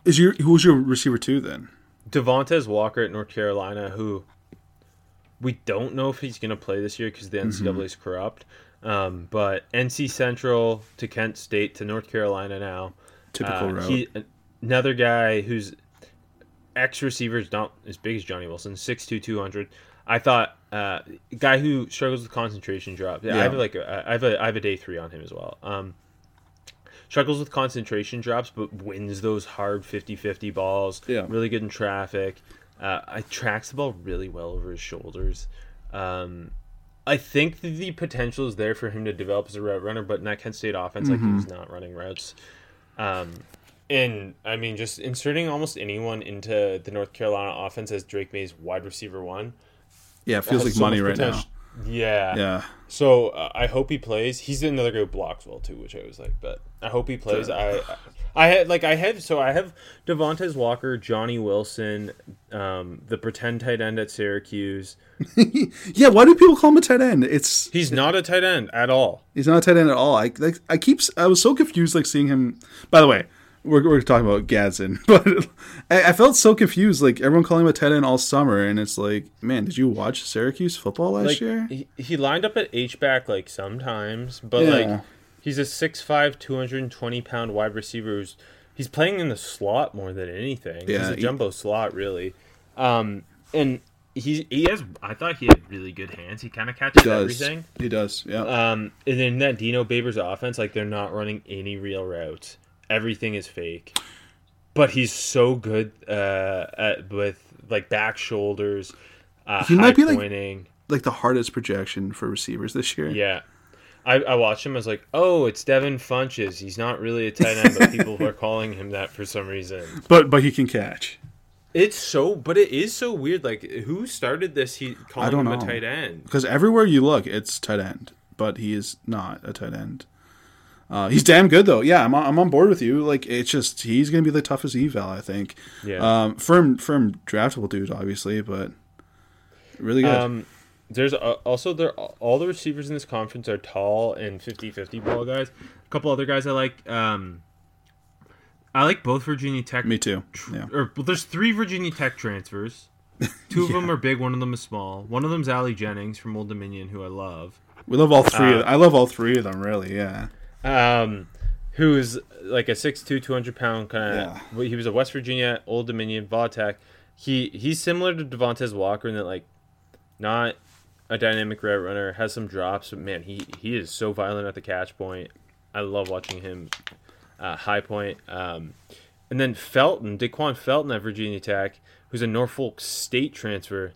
Is your who's your receiver two then? Devontez Walker at North Carolina, who we don't know if he's going to play this year because the Mm-hmm. NCAA is corrupt. Um, but NC Central to Kent State to North Carolina now. Typical Uh, route. He, another guy who's ex receivers is not as big as Johnny Wilson, 6'2", 200. I thought uh, guy who struggles with concentration drop. Yeah, I have like a, I have a I have a day three on him as well. Um, struggles with concentration drops, but wins those hard 50-50 balls. Yeah. really good in traffic. Uh, I tracks the ball really well over his shoulders. Um, I think the, the potential is there for him to develop as a route runner, but in that Kent State offense, like Mm-hmm. he's not running routes. Um, and I mean, just inserting almost anyone into the North Carolina offense as Drake Maye's wide receiver one. yeah, it feels like so money right potential. Yeah. now. Yeah. So uh, I hope he plays. He's another guy who blocks well too, which I was like, but I hope he plays. I, I had like I have so I have Devontez Walker, Johnny Wilson, um, the pretend tight end at Syracuse. [laughs] Yeah, why do people call him a tight end? It's He's not a tight end at all. he's not a tight end at all. I like I keep I was so confused like seeing him. By the way, we're, we're talking about Gadsden, [laughs] but I, I felt so confused. Like everyone calling him a tight end all summer, and it's like, man, did you watch Syracuse football last Like year? he, he lined up at H back like sometimes, but Yeah. like he's a 6'5", 220 pound wide receiver who's he's playing in the slot more than anything. Yeah, he's a he- jumbo slot really. Um, and he he has I thought he had really good hands. He kind of catches He everything. he does? Yeah. Um, and then that Dino Babers offense, like they're not running any real routes. Everything is fake. But he's so good uh, at with like back shoulders, uh, He might be, like- pointing. like the hardest projection for receivers this year. Yeah. I, I watched him. I was like, oh, it's Devin Funchess. He's not really a tight end, but people are [laughs] calling him that for some reason. But but he can catch. It's so, but it is so weird. Like, who started this? He calling don't him a know. tight end. Because everywhere you look, it's tight end, but he is not a tight end. Uh, he's damn good though. Yeah, I'm on, I'm on board with you. Like it's just he's gonna be the toughest eval, I think. Yeah. Um, firm firm draftable dude, obviously, but really good. Um, there's uh, also there all the receivers in this conference are tall and 50-50 ball guys. A couple other guys I like. Um, I like both Virginia Tech. Me too. Yeah. Or well, there's three Virginia Tech transfers. Two of [laughs] them are big. One of them is small. One of them's Ali Jennings from Old Dominion, who I love. We love all three. Uh, of, I love all three of them. Really. Yeah. Um, who is like a 6'2", 200 pound kind of. Yeah. He was a West Virginia, Old Dominion, Vautech. He he's similar to Devontez Walker in that like, not a dynamic route runner, has some drops, but man, he he is so violent at the catch point. I love watching him. Uh, high point. Um, and then Felton, Da'Quan Felton at Virginia Tech, who's a Norfolk State transfer.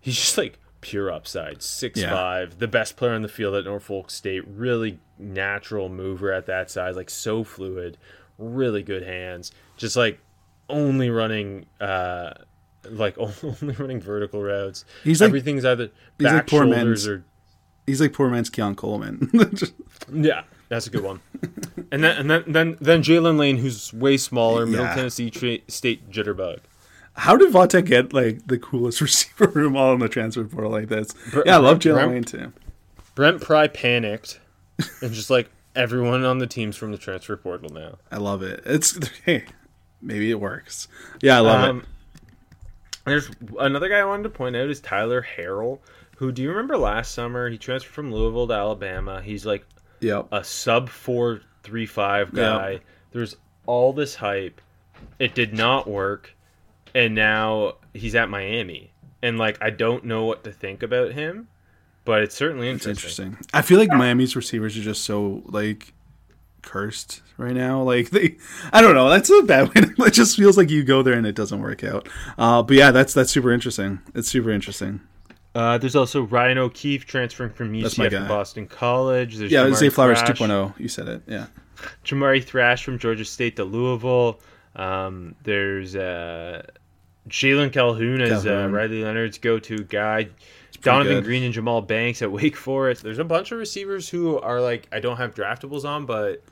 He's just like pure upside. Six Yeah. five, the best player on the field at Norfolk State. Really natural mover at that size, like so fluid, really good hands. Just like only running uh like [laughs] only running vertical routes. He's like- everything's either he's like poor shoulders man's- or He's like poor man's Keon Coleman. [laughs] Yeah, that's a good one. and then and then then then Jaylin Lane, who's way smaller, [laughs] Middle Yeah. Tennessee tra- State jitterbug. How did Vatek get like the coolest [laughs] receiver room all in the transfer portal like this? yeah, I love Jaylin Lane too. Brent Pry panicked, and just like everyone on the teams from the transfer portal now. I love it. It's [laughs] hey, maybe it works. Yeah, I love Um, There's another guy I wanted to point out is Tyler Harrell, who do you remember last summer he transferred from Louisville to Alabama. He's like it. Yep. a sub four three five guy. Yeah. There's all this hype. It did not work, and now he's at Miami. And like I don't know what to think about him, but it's certainly It's interesting. interesting. I feel like Miami's receivers are just so like cursed right now. Like they, I don't know. That's a bad way. To, [laughs] it just feels like you go there and it doesn't work out. Uh, but yeah, that's that's super interesting. It's super interesting. Uh, there's also Ryan O'Keefe transferring from UCF to. Boston College. There's Yeah, Zay Flowers Thrash, 2.0. You said it. Yeah. Jamari Thrash from Georgia State to Louisville. Um, there's uh, Jalon Calhoun as uh, Riley Leonard's go-to guy. Donovan good. Green and Jahmal Banks at Wake Forest. There's a bunch of receivers who are like I don't have draftables on, but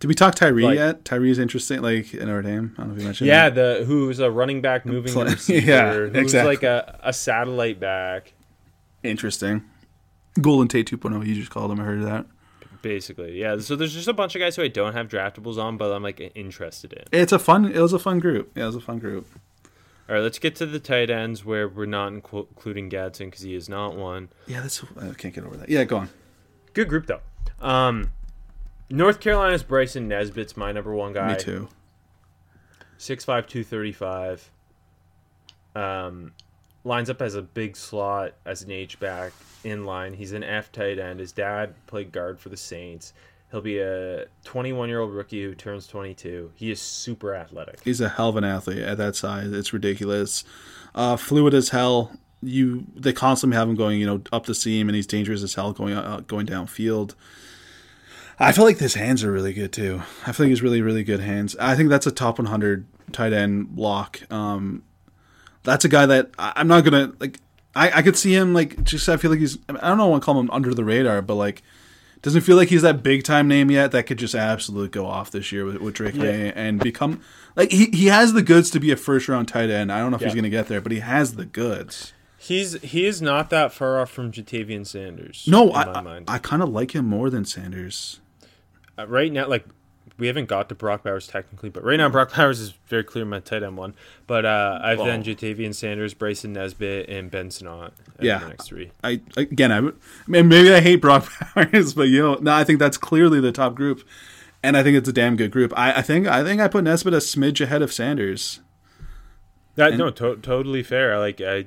Did we talk Tyree Like- yet? Tyree's interesting. Like in Notre Dame. I don't know if you mentioned. yeah, the who's a running back moving Play- receiver, [laughs] Yeah, who's exactly. like a, a satellite back. interesting. Golden Tate 2.0. You just called him. I heard of that. Basically, yeah. So there's just a bunch of guys who I don't have draftables on, but I'm like interested in. It's a fun. It was a fun group. Yeah, it was a fun group. All right, let's get to the tight ends where we're not including Gadsden because he is not one. Yeah, that's. I can't get over that. Yeah, go on. Good group though. Um, North Carolina's Bryson Nesbit's my number one guy. Me too. Six five two thirty five. Um, lines up as a big slot as an H back in line. He's an F tight end. His dad played guard for the Saints. He'll be a 21 year old rookie who turns 22. He is super athletic. He's a hell of an athlete at that size. It's ridiculous. Uh, fluid as hell. You they constantly have him going, you know, up the seam, and he's dangerous as hell going uh, going downfield. I feel like his hands are really good too. I feel like he's really really good hands. I think that's a top 100 tight end block. Um, that's a guy that I, I'm not gonna like. I, I could see him like just. I feel like he's. I don't know. Want to call him under the radar, but like doesn't feel like he's that big time name yet that could just absolutely go off this year with, with Drake Maye and become like he, he has the goods to be a first round tight end. I don't know if he's gonna get there, but he has the goods. He's he is not that far off from Ja'Tavion Sanders. No, I. I, I kind of like him more than Sanders. Uh, right now, like we haven't got to Brock Bowers technically, but right now Brock Bowers is very clear my tight end one. But uh, I've Well- then Ja'Tavion Sanders, Bryson Nesbit, and Ben as Yeah. the next three. I again, I I mean, maybe I hate Brock [laughs] Bowers, but you know, no, I think that's clearly the top group, and I think it's a damn good group. I, I think I think I put Nesbit a smidge ahead of Sanders. That no, to- totally fair. I like I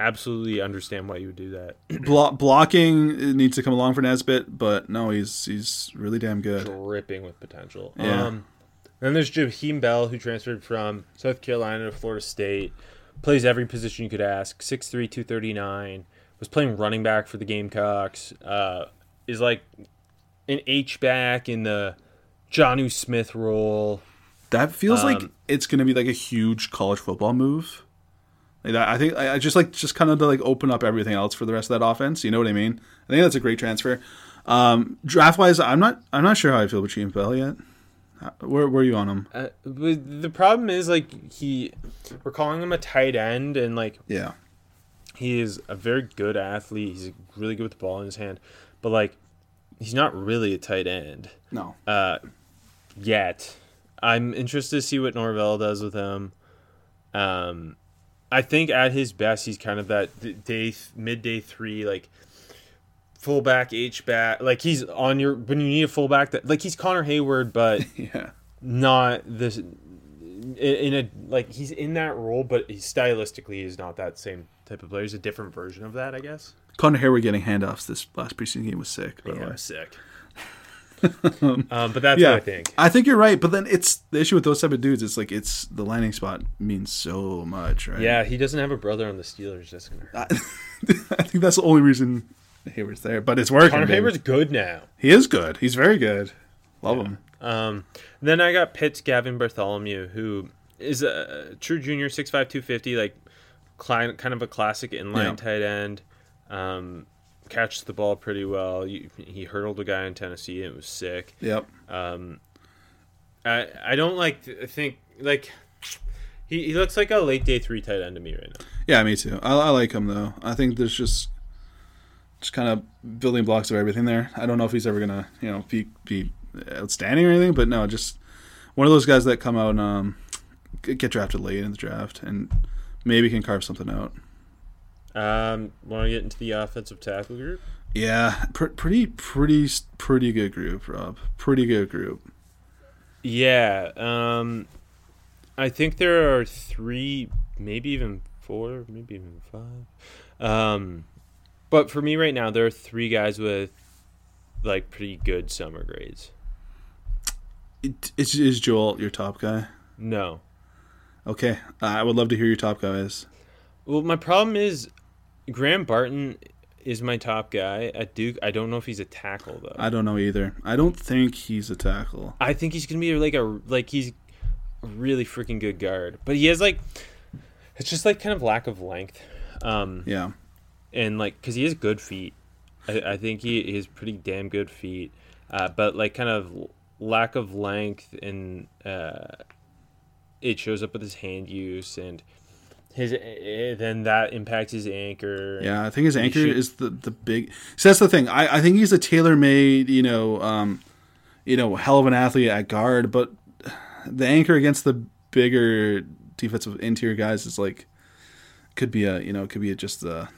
absolutely understand why you would do that. [clears throat] Blo- blocking needs to come along for Nesbit, but no, he's he's really damn good. Dripping with potential. Yeah. Um, then there's Jaheim Bell, who transferred from South Carolina to Florida State. Plays every position you could ask. 6'3", 239. Was playing running back for the Gamecocks. Uh, is like an H back in the Jonnu Smith role. That feels like Um, it's going to be like a huge college football move. Like I think I just like just kind of to like open up everything else for the rest of that offense. You know what I mean? I think that's a great transfer. Um, draft wise, I'm not I'm not sure how I feel about Jaheim Bell yet. Uh, Where where are you on him? Uh, the problem is like he, we're calling him a tight end, and like Yeah, he is a very good athlete. He's really good with the ball in his hand, but like he's not really a tight end no, uh, yet. I'm interested to see what Norvell does with him. Um, I think at his best, he's kind of that day midday three like fullback H back. Like he's on your when you need a fullback that like he's Connor Heyward, but [laughs] yeah, not this in a like he's in that role, but he stylistically is not that same type of player. He's a different version of that, I guess. Connor Heyward getting handoffs this last preseason game was sick. By. Yeah, sick. [laughs] um, but that's Yeah, what I think. I think you're right, but then it's the issue with those type of dudes. It's like it's the landing spot means so much, right? Yeah, he doesn't have a brother on the Steelers. That's gonna hurt. I [laughs] think that's the only reason Heyward's there, but it's working. Connor. Heyward's good now. he is good. He's very good. Love him. Um, then I got Pitt's Gavin Bartholomew, who is a true junior, 6'5", 250, like cli- kind of a classic inline Yeah. tight end. Um, catches the ball pretty well. You, he hurdled a guy in Tennessee. And it was sick. Yep. Um, I I don't like th- think like he, he looks like a late day three tight end to me right now. Yeah, me too. I, I like him though. I think there's just just kind of building blocks of everything there. I don't know if he's ever gonna you know be be outstanding or anything, but no, just one of those guys that come out and um, get drafted late in the draft and maybe can carve something out. Um, want to get into the offensive tackle group? Yeah, pr- pretty pretty pretty good group, Rob. Pretty good group. Yeah. Um, I think there are three, maybe even four, maybe even five. Um, but for me right now, there are three guys with like pretty good summer grades. It, is, is Joel your top guy? No. Okay, I would love to hear your top guys. Well, my problem is Graham Barton is my top guy at Duke. I don't know if he's a tackle though. I don't know either. I don't think he's a tackle. I think he's gonna be like a like he's a really freaking good guard, but he has like it's just like kind of lack of length, um, Yeah. and like because he has good feet. I, I think he, he has pretty damn good feet, uh, but like kind of lack of length and uh, it shows up with his hand use and his eh, then that impacts his anchor. Yeah, I think his anchor should- is the the big. So that's the thing. I, I think he's a tailor made, you know, um, you know, hell of an athlete at guard, but the anchor against the bigger defensive interior guys is like could be a you know could be a, just the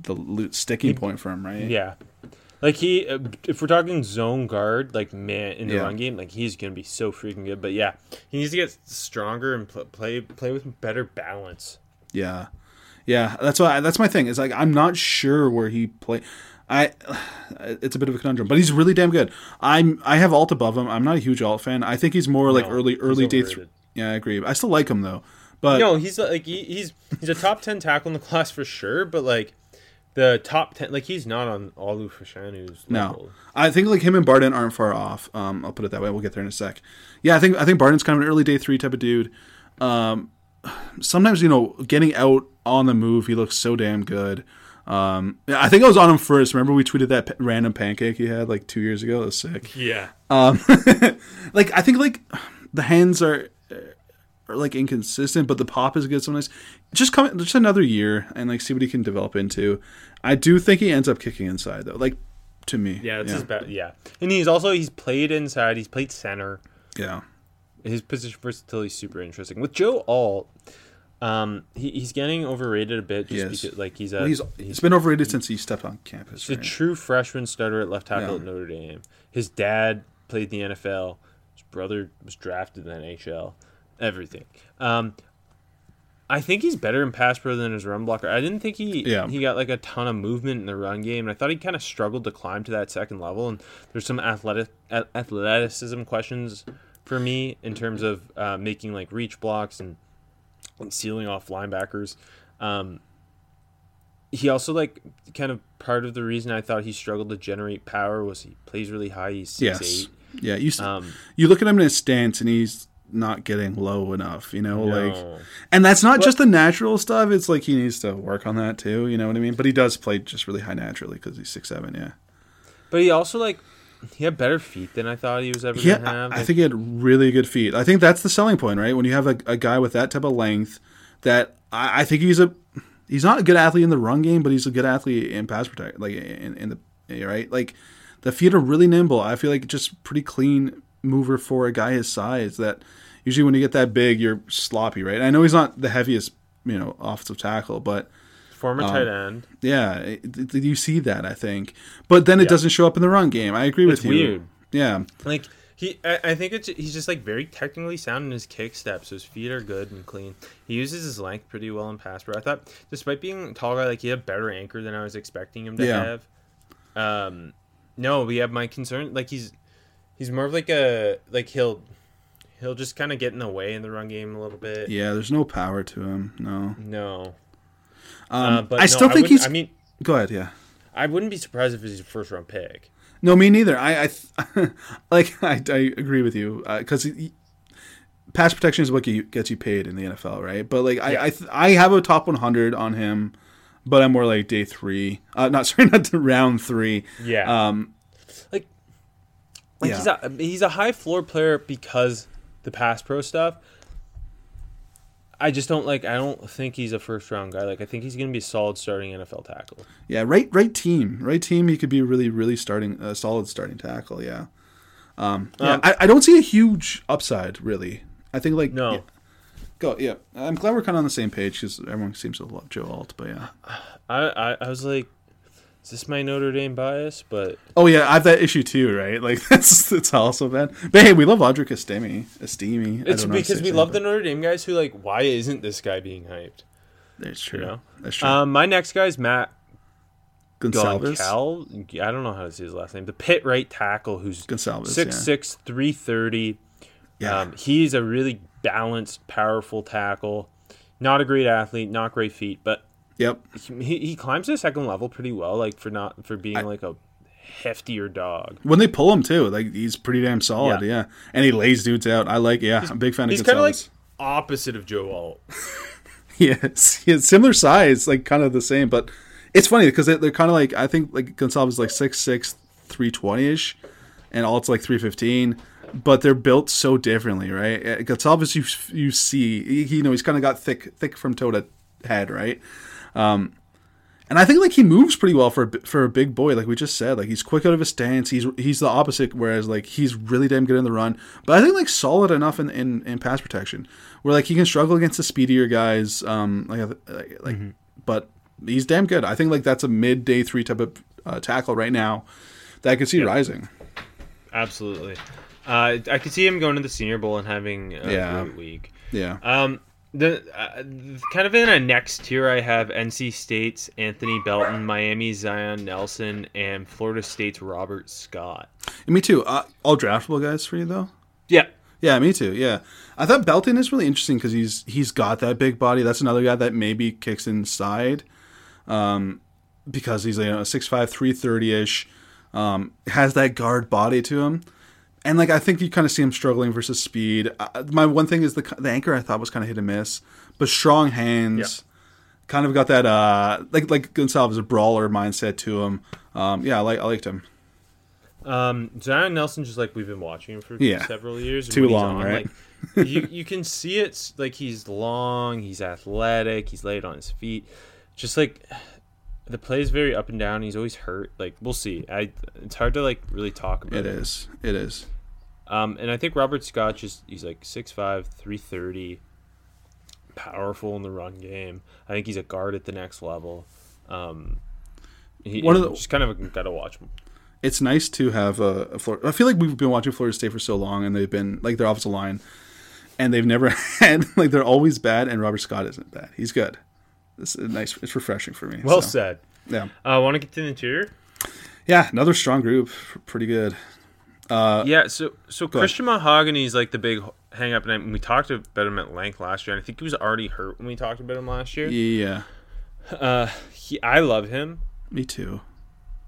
the loot sticking point for him, right? Yeah. Like he, uh, if we're talking zone guard, like man in the Yeah. run game, like he's gonna be so freaking good. But yeah, he needs to get stronger and play play with better balance. Yeah, yeah. That's why. That's my thing. Is like I'm not sure where he play. I. [sighs] It's a bit of a conundrum, but he's really damn good. I'm. I have Alt above him. I'm not a huge Alt fan. I think he's more like No, early early day. three. yeah, I agree. I still like him though. But No, he's like he, he's he's a top ten tackle in the [laughs] class for sure. But like the top ten, like he's not on Olu Fashanu's no, level. I think like him and Barton aren't far off. Um, I'll put it that way. We'll get there in a sec. Yeah, I think I think Barton's kind of an early day three type of dude. Um, sometimes you know getting out on the move, he looks so damn good. Um, I think I was on him first. Remember we tweeted that p- random pancake he had like two years ago. That was sick. Yeah, Um, [laughs] like I think like the hands are are like inconsistent, but the pop is good sometimes. Just come just another year and like see what he can develop into. I do think he ends up kicking inside though. Like to me, yeah, it's his best. Yeah, and he's also he's played inside. He's played center. yeah. His position versatility is super interesting. With Joe Alt, um, he, he's getting overrated a bit just Yes. because like he's a Well, he's he's, he's been overrated since he stepped on campus. he's a true freshman starter at left tackle Yeah. at Notre Dame. His dad played the NFL. His brother was drafted in the NHL. Everything. Um, I think he's better in pass pro than his run blocker. I didn't think he Yeah. he got like a ton of movement in the run game, and I thought he kind of struggled to climb to that second level. And there's some athletic athleticism questions for me in terms of uh, making like reach blocks and, and sealing off linebackers. Um, he also like kind of part of the reason I thought he struggled to generate power was he plays really high. He's six yes, eight. yeah. You Um, you look at him in his stance and he's not getting low enough. You know, like and that's not just the natural stuff. It's like he needs to work on that too. You know what I mean? But he does play just really high naturally because he's six seven. Yeah. but he also like he had better feet than I thought he was ever Yeah, gonna have. I think he had really good feet. I think that's the selling point, right? When you have a, a guy with that type of length, that I, I think he's a he's not a good athlete in the run game, but he's a good athlete in pass protect, like in, in the right. Like the feet are really nimble. I feel like just pretty clean mover for a guy his size. That usually when you get that big, you're sloppy, right? I know he's not the heaviest, you know, offensive tackle, but former um, tight end. yeah, it, it- you see that I think. But then it Yeah. doesn't show up in the run game. I agree with It's you. weird. Yeah. Like he, I, I think it's he's just like very technically sound in his kick steps. His feet are good and clean. He uses his length pretty well in pass pro. I thought, despite being a tall guy, like he had a better anchor than I was expecting him to Yeah. have. Um, no, we have my concern. Like he's he's more of like a like he'll he'll just kind of get in the way in the run game a little bit. Yeah, there's no power to him. No. No, Um, uh, but I no, still think he's. I mean, go ahead. Yeah. I wouldn't be surprised if he's a first round pick. No, me neither. I, I th- [laughs] like. I, I agree with you because pass protection is what get- gets you paid in the NFL, right? But like, I I, th- I have a top 100 on him, but I'm more like day three. Uh, not [laughs] sorry, not round three. Yeah. Um. like like Yeah. he's a he's a high floor player because the pass pro stuff. I just don't like. I don't think he's a first round guy. Like I think he's gonna be a solid starting NFL tackle. Yeah. Right. Right team. Right team. He could be really, really starting a solid starting tackle. Yeah. Um. Yeah. Um, I, I don't see a huge upside really. I think like No. yeah. Go. Yeah. I'm glad we're kind of on the same page because everyone seems to love Joe Alt. But yeah. I, I I was like, is this my Notre Dame bias? But Oh yeah, I have that issue too, right? Like [laughs] that's that's also bad. But hey, we love Audric Estime. Estemi. I it's don't know how to because we love name, the Notre Dame guys who like, why isn't this guy being hyped? That's true. you know? That's true. Um, my next guy is Matt Goncalves. Goncal. I don't know how to say his last name. The pit right tackle who's Gonsalves, six yeah. six three thirty. Yeah. Um, he's a really balanced, powerful tackle. Not a great athlete, not great feet, but Yep. he, he climbs the second level pretty well. Like for not for being I- like a heftier dog. When they pull him too, like he's pretty damn solid. Yeah. Yeah. And he lays dudes out. I like. Yeah, I'm a big fan of his. He's kind of like opposite of Joe Alt. yes, has similar size, like kind of the same. But it's funny because they, they're kind of like I think like Goncalves is like six six, three twenty ish, and Alt's like three fifteen. But they're built so differently, right? Uh, Goncalves, you you see, he, you know, he's kind of got thick thick from toe to head, right? Um, and I think like he moves pretty well for a, for a big boy, like we just said. Like he's quick out of his stance. He's he's the opposite, whereas like he's really damn good in the run. But I think like solid enough in in, in pass protection, where like he can struggle against the speedier guys. Um, like like, like but he's damn good. I think like that's a mid day three type of uh, tackle right now that I could see rising. Absolutely. Uh, I could see him going to the Senior Bowl and having a Yeah. great week. Yeah. Um, the uh, kind of in a next tier, I have NC State's Anthony Belton, Miami Zion Nelson, and Florida State's Robert Scott. And me too. Uh, all draftable guys for you though. Yeah, Yeah, me too. Yeah, I thought Belton is really interesting because he's he's got that big body. That's another guy that maybe kicks inside, um, because he's you know 6'5", 330 ish, um, has that guard body to him, and like I think you kind of see him struggling versus speed. Uh, my one thing is the the anchor I thought was kind of hit and miss, but strong hands. Kind of got that uh like like Goncalves a brawler mindset to him. Um, yeah, I like I liked him. Um, Zion Nelson, just like we've been watching him for Yeah. several years. Too long, right? Like, you you can see it's like he's long, he's athletic, he's laid on his feet. Just like the play is very up and down. He's always hurt. Like we'll see. I it's hard to like really talk about. It is. It is. Um, and I think Robert Scott just he's like 6'5", 330, powerful in the run game. I think he's a guard at the next level. Um, he, One of the- just kind of got to watch him. it's nice to have a, a Florida. I feel like we've been watching Florida State for so long, and they've been like their offensive line, and they've never [laughs] had like they're always bad, and Robert Scott isn't bad. He's good. It's a nice. It's refreshing for me. Well so, said. Yeah, I uh, want to get to the interior. yeah. Another strong group. Pretty good. yeah, so so Uh, ahead. Christian Mahogany is like the big hang up, and we talked about him at length last year. And I think he was already hurt when we talked about him last year. Yeah, Uh, he, I love him. me too.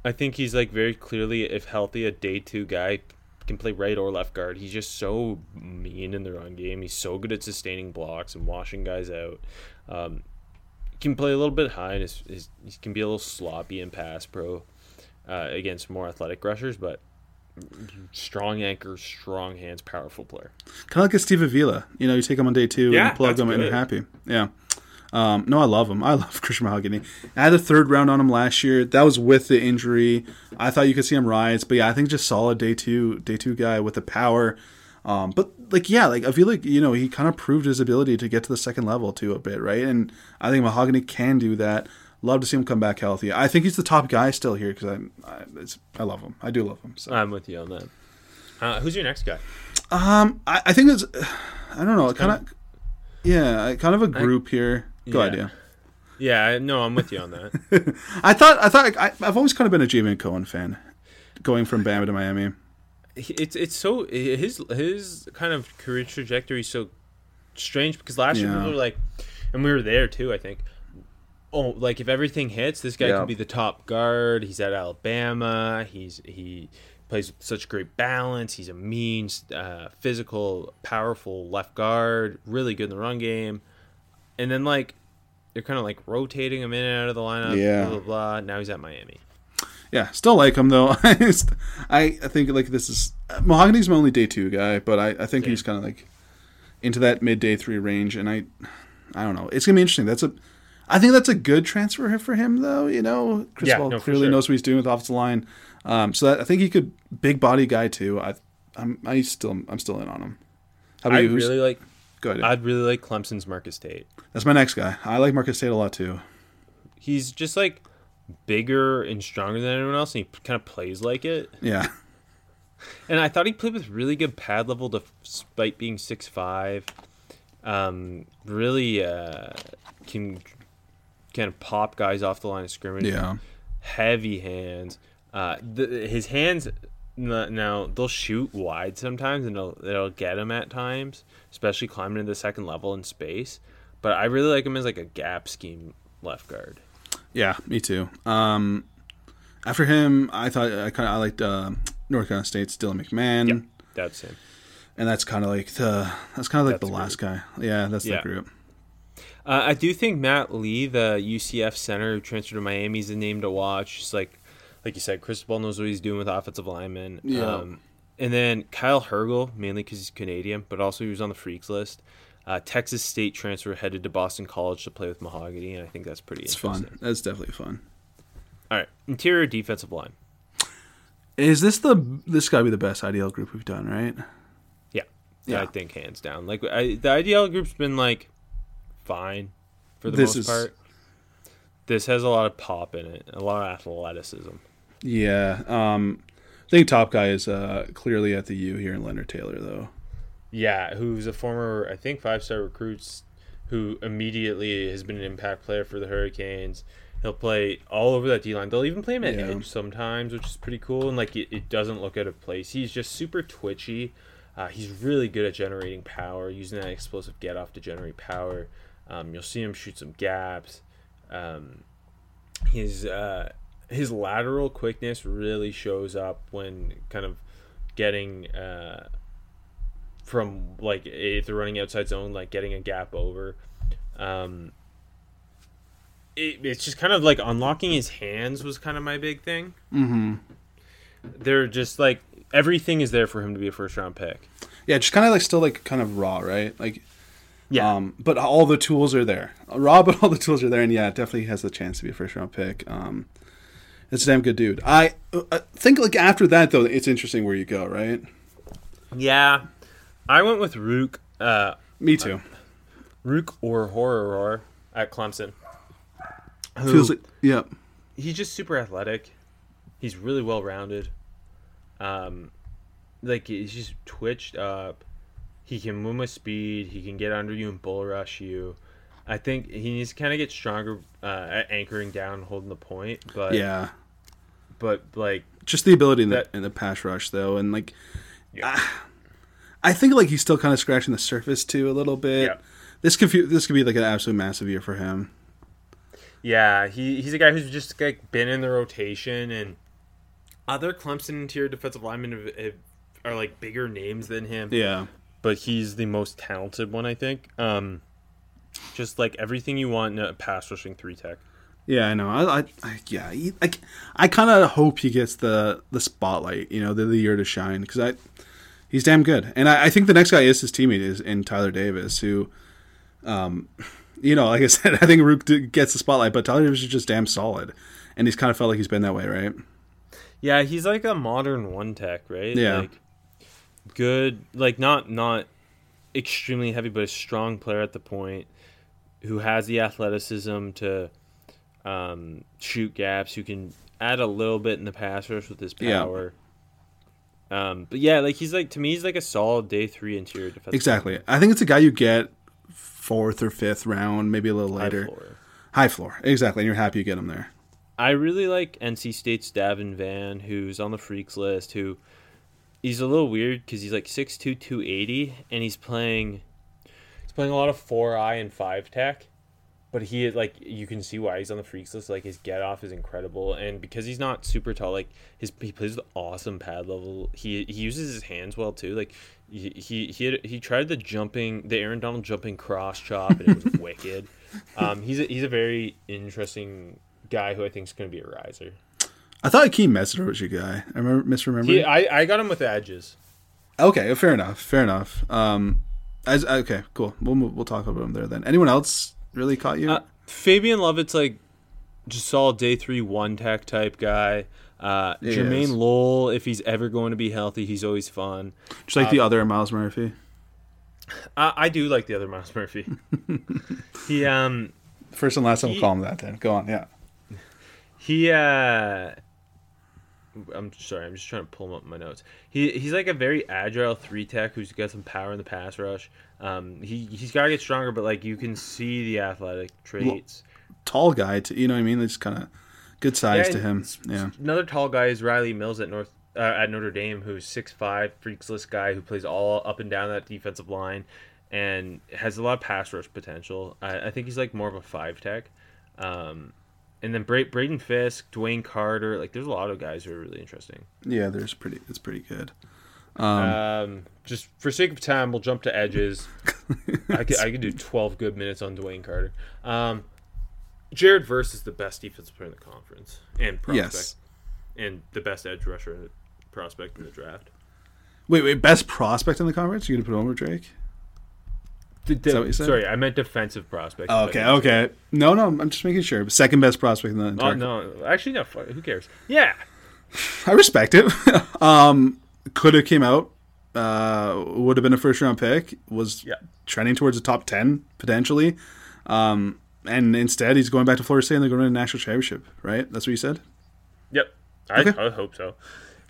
I think he's like very clearly, if healthy, a day two guy. Can play right or left guard. He's just so mean in the run game. He's so good at sustaining blocks and washing guys out. Um, he can play a little bit high, and his, his, he can be a little sloppy in pass pro uh, against more athletic rushers, but strong anchor, strong hands, powerful player. Kind of like a Steve Avila. You know, you take him on day two Yeah, and plug that's him, and good. you're happy. Yeah. Um, no, I love him. I [laughs] love Christian Mahogany. I had a third round on him last year. That was with the injury. I thought you could see him rise, but yeah, I think just solid day two, day two guy with the power. Um, but like, yeah, like I feel like you know he kind of proved his ability to get to the second level too a bit, right? And I think Mahogany can do that. Love to see him come back healthy. I think he's the top guy still here because I, I, it's, I love him. I do love him. So. I'm with you on that. Uh, who's your next guy? Um, I, I think it's, I don't know, kind of, yeah, kind of a group here. Go yeah. ahead, yeah. I- no, I'm with you on that. [laughs] I thought, I thought, I, I've always kind of been a Javion Cohen fan, going from Bama to Miami. It's it's so his his kind of career trajectory is so strange because last year Yeah. people were like, and we were there too. I think. Oh, like if everything hits, this guy Yeah. could be the top guard. He's at Alabama. He's he plays such great balance. He's a mean, uh, physical, powerful left guard. Really good in the run game. And then like they're kind of like rotating him in and out of the lineup. Yeah. Blah blah blah. Now he's at Miami. Yeah, still like him though. [laughs] I, think like this is Mahogany's my only day two guy, but I, I think he's kind of like into that mid day three range, and I I don't know. It's gonna be interesting. That's a I think that's a good transfer for him though. You know, Chris Yeah, Paul no, clearly sure. knows what he's doing with the offensive line. Um, so that, I think he could big body guy too. I I'm I still I'm still in on him. How about I you? Who's- really like. Go ahead. I'd really like Clemson's Marcus Tate. That's my next guy. I like Marcus Tate a lot too. he's just like bigger and stronger than anyone else, and he kind of plays like it. Yeah. [laughs] And I thought he played with really good pad level despite being six five. Um, really uh, can kind of pop guys off the line of scrimmage. Yeah. Heavy hands. Uh, the, his hands now they'll shoot wide sometimes, and it'll, it'll get him at times, especially climbing to the second level in space. But I really like him as like a gap scheme left guard. Yeah, me too. Um, after him, I thought I kind of I liked uh, North Carolina State's Dylan McMahon, That's him. and that's kind of like the that's kind of like That's the last guy. Yeah, that's Yeah. the group. Uh, I do think Matt Lee, the UCF center who transferred to Miami, is a name to watch. Just like, like you said, Cristobal knows what he's doing with offensive linemen. Yeah. Um, and then Kyle Hergel, mainly because he's Canadian, but also he was on the freaks list. Uh, Texas State transfer headed to Boston College to play with Mahogany, and I think that's pretty It's fun. That's definitely fun. All right, interior defensive line. Is this the this got to be the best IDL group we've done, right? Yeah, Yeah. I think hands down. Like I, the IDL group's been like fine for the This most is- part. This has a lot of pop in it, a lot of athleticism. Yeah. Um, I think top guy is uh, clearly at the U here in Leonard Taylor, though. Yeah, who's a former, I think, five star recruits who immediately has been an impact player for the Hurricanes. He'll play all over that D line. They'll even play him at Yeah. edge sometimes, which is pretty cool. And like, it, it doesn't look out of place. He's just super twitchy. Uh, he's really good at generating power, using that explosive get off to generate power. Um, you'll see him shoot some gaps. Um, his uh, his lateral quickness really shows up when kind of getting uh, from like if they're running outside zone, like getting a gap over. Um, it, it's just kind of like unlocking his hands was kind of my big thing. Mm-hmm. They're just like everything is there for him to be a first round pick. Yeah, just kind of like still like kind of raw, right? Like, Yeah, um, but all the tools are there. Raw, but all the tools are there, and yeah, it definitely has the chance to be a first round pick. Um, it's a damn good dude. I uh, think like after that though, it's interesting where you go, right? yeah. I went with Ruke, uh, Me too. Ruke Orhorhoro at Clemson. Who- Feels like yeah. he's just super athletic. He's really well rounded. Um, like he's just twitched up. He can move with speed. He can get under you and bull rush you. I think he needs to kind of get stronger uh, at anchoring down, holding the point. But Yeah. but like just the ability in the, in the pass rush though and like Yeah. ah, I think like he's still kind of scratching the surface too a little bit. Yeah. This could this could be like an absolute massive year for him. Yeah, he, he's a guy who's just like been in the rotation, and other Clemson interior defensive linemen have, have, are like bigger names than him. Yeah. but he's the most talented one, I think. Um, just like everything you want in a pass rushing three tech. Yeah, I know. I, I, I yeah, he, I, I kind of hope he gets the the spotlight, you know, the, the year to shine because I he's damn good, and I, I think the next guy is his teammate is in Tyler Davis, who, um, you know, like I [laughs] said, I think Ruke gets the spotlight, but Tyler Davis is just damn solid, and he's kind of felt like he's been that way, right? Yeah, he's like a modern one tech, right? Yeah. Like good, like not not extremely heavy, but a strong player at the point who has the athleticism to um, shoot gaps, who can add a little bit in the pass rush with his power. Yeah. Um, but yeah, like he's like to me, he's like a solid day three interior defense. Exactly. I think it's a guy you get fourth or fifth round, maybe a little later. Floor. High floor, exactly. And you're happy you get him there. I really like NC State's Davin Vann, who's on the freaks list. Who he's a little weird because he's like 6'2", 280, and he's playing he's playing a lot of four eye and five tech. But he is like you can see why he's on the freaks list. Like his get off is incredible, and because he's not super tall, like his he plays with awesome pad level. He he uses his hands well too. Like he he he, had, he tried the jumping the Aaron Donald jumping cross chop, and it was [laughs] wicked. Um, he's a, he's a very interesting guy who I think is going to be a riser. I thought Akeem Messer was your guy. I remember misremembering. He, I, I got him with edges. Okay, fair enough. Fair enough. Um, as okay, cool. We'll we'll talk about him there then. Anyone else really caught you? Uh, Fabian Lovett's like just solid day three one tech type guy. Uh, He Jermaine is. Lole, if he's ever going to be healthy, he's always fun. Just like the other Myles Murphy. I, I do like the other Myles Murphy. [laughs] he um First and last time He- we'll call him that. Then go on. Yeah. [laughs] he uh I'm sorry, I'm just trying to pull him up my notes. He he's like a very agile three tech who's got some power in the pass rush. Um, he he's got to get stronger, but like you can see the athletic traits. Tall guy. To, you know what I mean? It's kind of good size Yeah, to him. Yeah. Another tall guy is Rylie Mills at North uh, at Notre Dame, who's 6'5", freaks list guy who plays all up and down that defensive line, and has a lot of pass rush potential. I, I think he's like more of a five tech. Um, and then Bra- Brayden Fiske, DeWayne Carter, like there's a lot of guys who are really interesting. Yeah. There's pretty. It's pretty good. Um, just for sake of time, we'll jump to edges. [laughs] I could I could do twelve good minutes on DeWayne Carter. Um, Jared Verse is the best defensive player in the conference and prospect, Yes. and the best edge rusher prospect in the draft. Wait, wait. Best prospect in the conference? You gonna put him over Drake? D- that what you said? Sorry, I meant defensive prospect. Oh, okay, okay. No, no, I'm just making sure. Second best prospect in the Oh entire. no, actually no. Who cares? Yeah, I respect it. [laughs] um, could have came out. Uh, would have been a first round pick. Was Yeah. trending towards the top ten potentially. Um, and instead he's going back to Florida State and they're going to the national championship. Right? That's what you said. Yep. I, Okay. I hope so.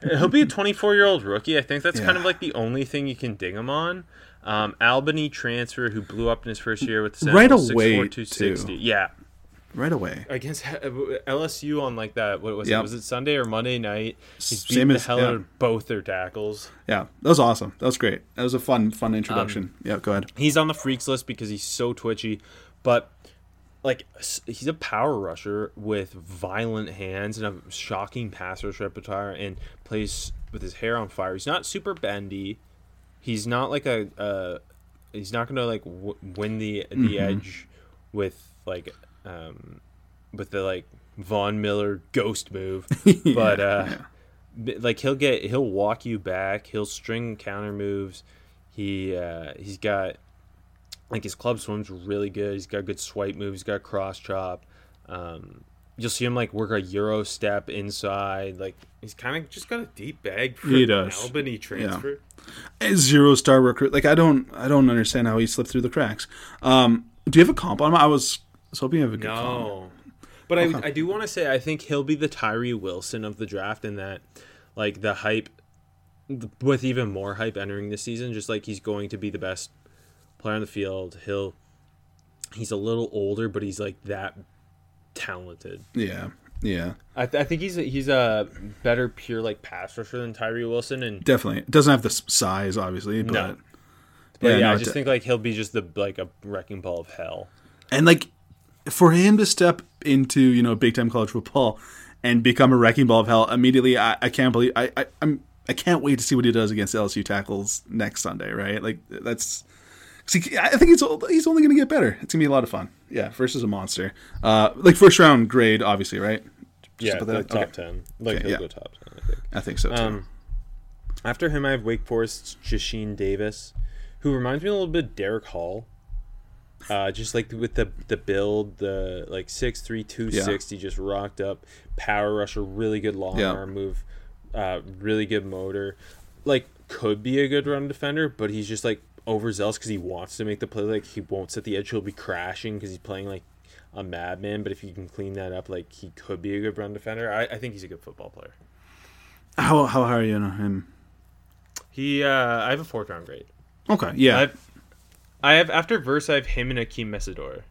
He'll be a 24 year old rookie. I think that's kind of like the only thing you can ding him on. Um, Albany transfer who blew up in his first year with the Right away, 6'4", 260. Yeah. Right away. Against LSU on like that, what was Yep. it? Was it Sunday or Monday night? He's Same beating as- the hell yeah. out of both their tackles. Yeah, that was awesome. That was great. That was a fun, fun introduction. yeah, go ahead. He's on the freaks list because he's so twitchy, but like he's a power rusher with violent hands and a shocking pass rush repertoire and plays with his hair on fire. He's not super bendy. He's not like a uh, he's not gonna like w- win the the Mm-hmm. edge with like um with the like Von Miller ghost move, [laughs] but uh b- like he'll get he'll walk you back. He'll string counter moves. He uh, he's got like his club swim's really good. He's got good swipe moves. He's got cross chop. Um, you'll see him like work a euro step inside. Like he's kind of just got a deep bag for He an. Albany transfer. A zero star recruit. Like I don't, I don't understand how he slipped through the cracks. Um, do you have a comp on him? I was, I was hoping you have a good comp. No, but I I do want to say I think he'll be the Tyree Wilson of the draft in that like the hype with even more hype entering this season. Just like he's going to be the best player on the field. He'll he's a little older, but he's like that talented. Yeah, yeah, I, th- I think he's a, he's a better pure like pass rusher than Tyree Wilson, and definitely. Doesn't have the size, obviously, but No. but yeah, no, I just de- think like he'll be just the like a wrecking ball of hell. and like for him to step into you know big time college football and become a wrecking ball of hell immediately, I, I can't believe I, I I'm I can't wait to see what he does against LSU tackles next Sunday. Right, like that's. See, I think he's he's only going to get better. It's gonna be a lot of fun. Yeah, versus a monster. Uh, like first round grade, obviously, right? Just Yeah, about the top Okay. ten. Like Okay, he'll yeah. go top ten, I think. I think so too. Um, after him, I have Wake Forest's Jasheem Davis, who reminds me a little bit of Derick Hall. Uh, just like with the the build, the like six three two sixty, just rocked up, power rusher, really good long Yeah. arm move, uh, really good motor. Like could be a good run defender, but he's just like overzealous because he wants to make the play. Like he won't set the edge; he'll be crashing because he's playing like a madman. But if you can clean that up, like he could be a good run defender. I, I think he's a good football player. how how high are you on him? He, uh, I have a fourth round grade. Okay, yeah, I've, I have after Verse. I have him and Akeem Mesidor.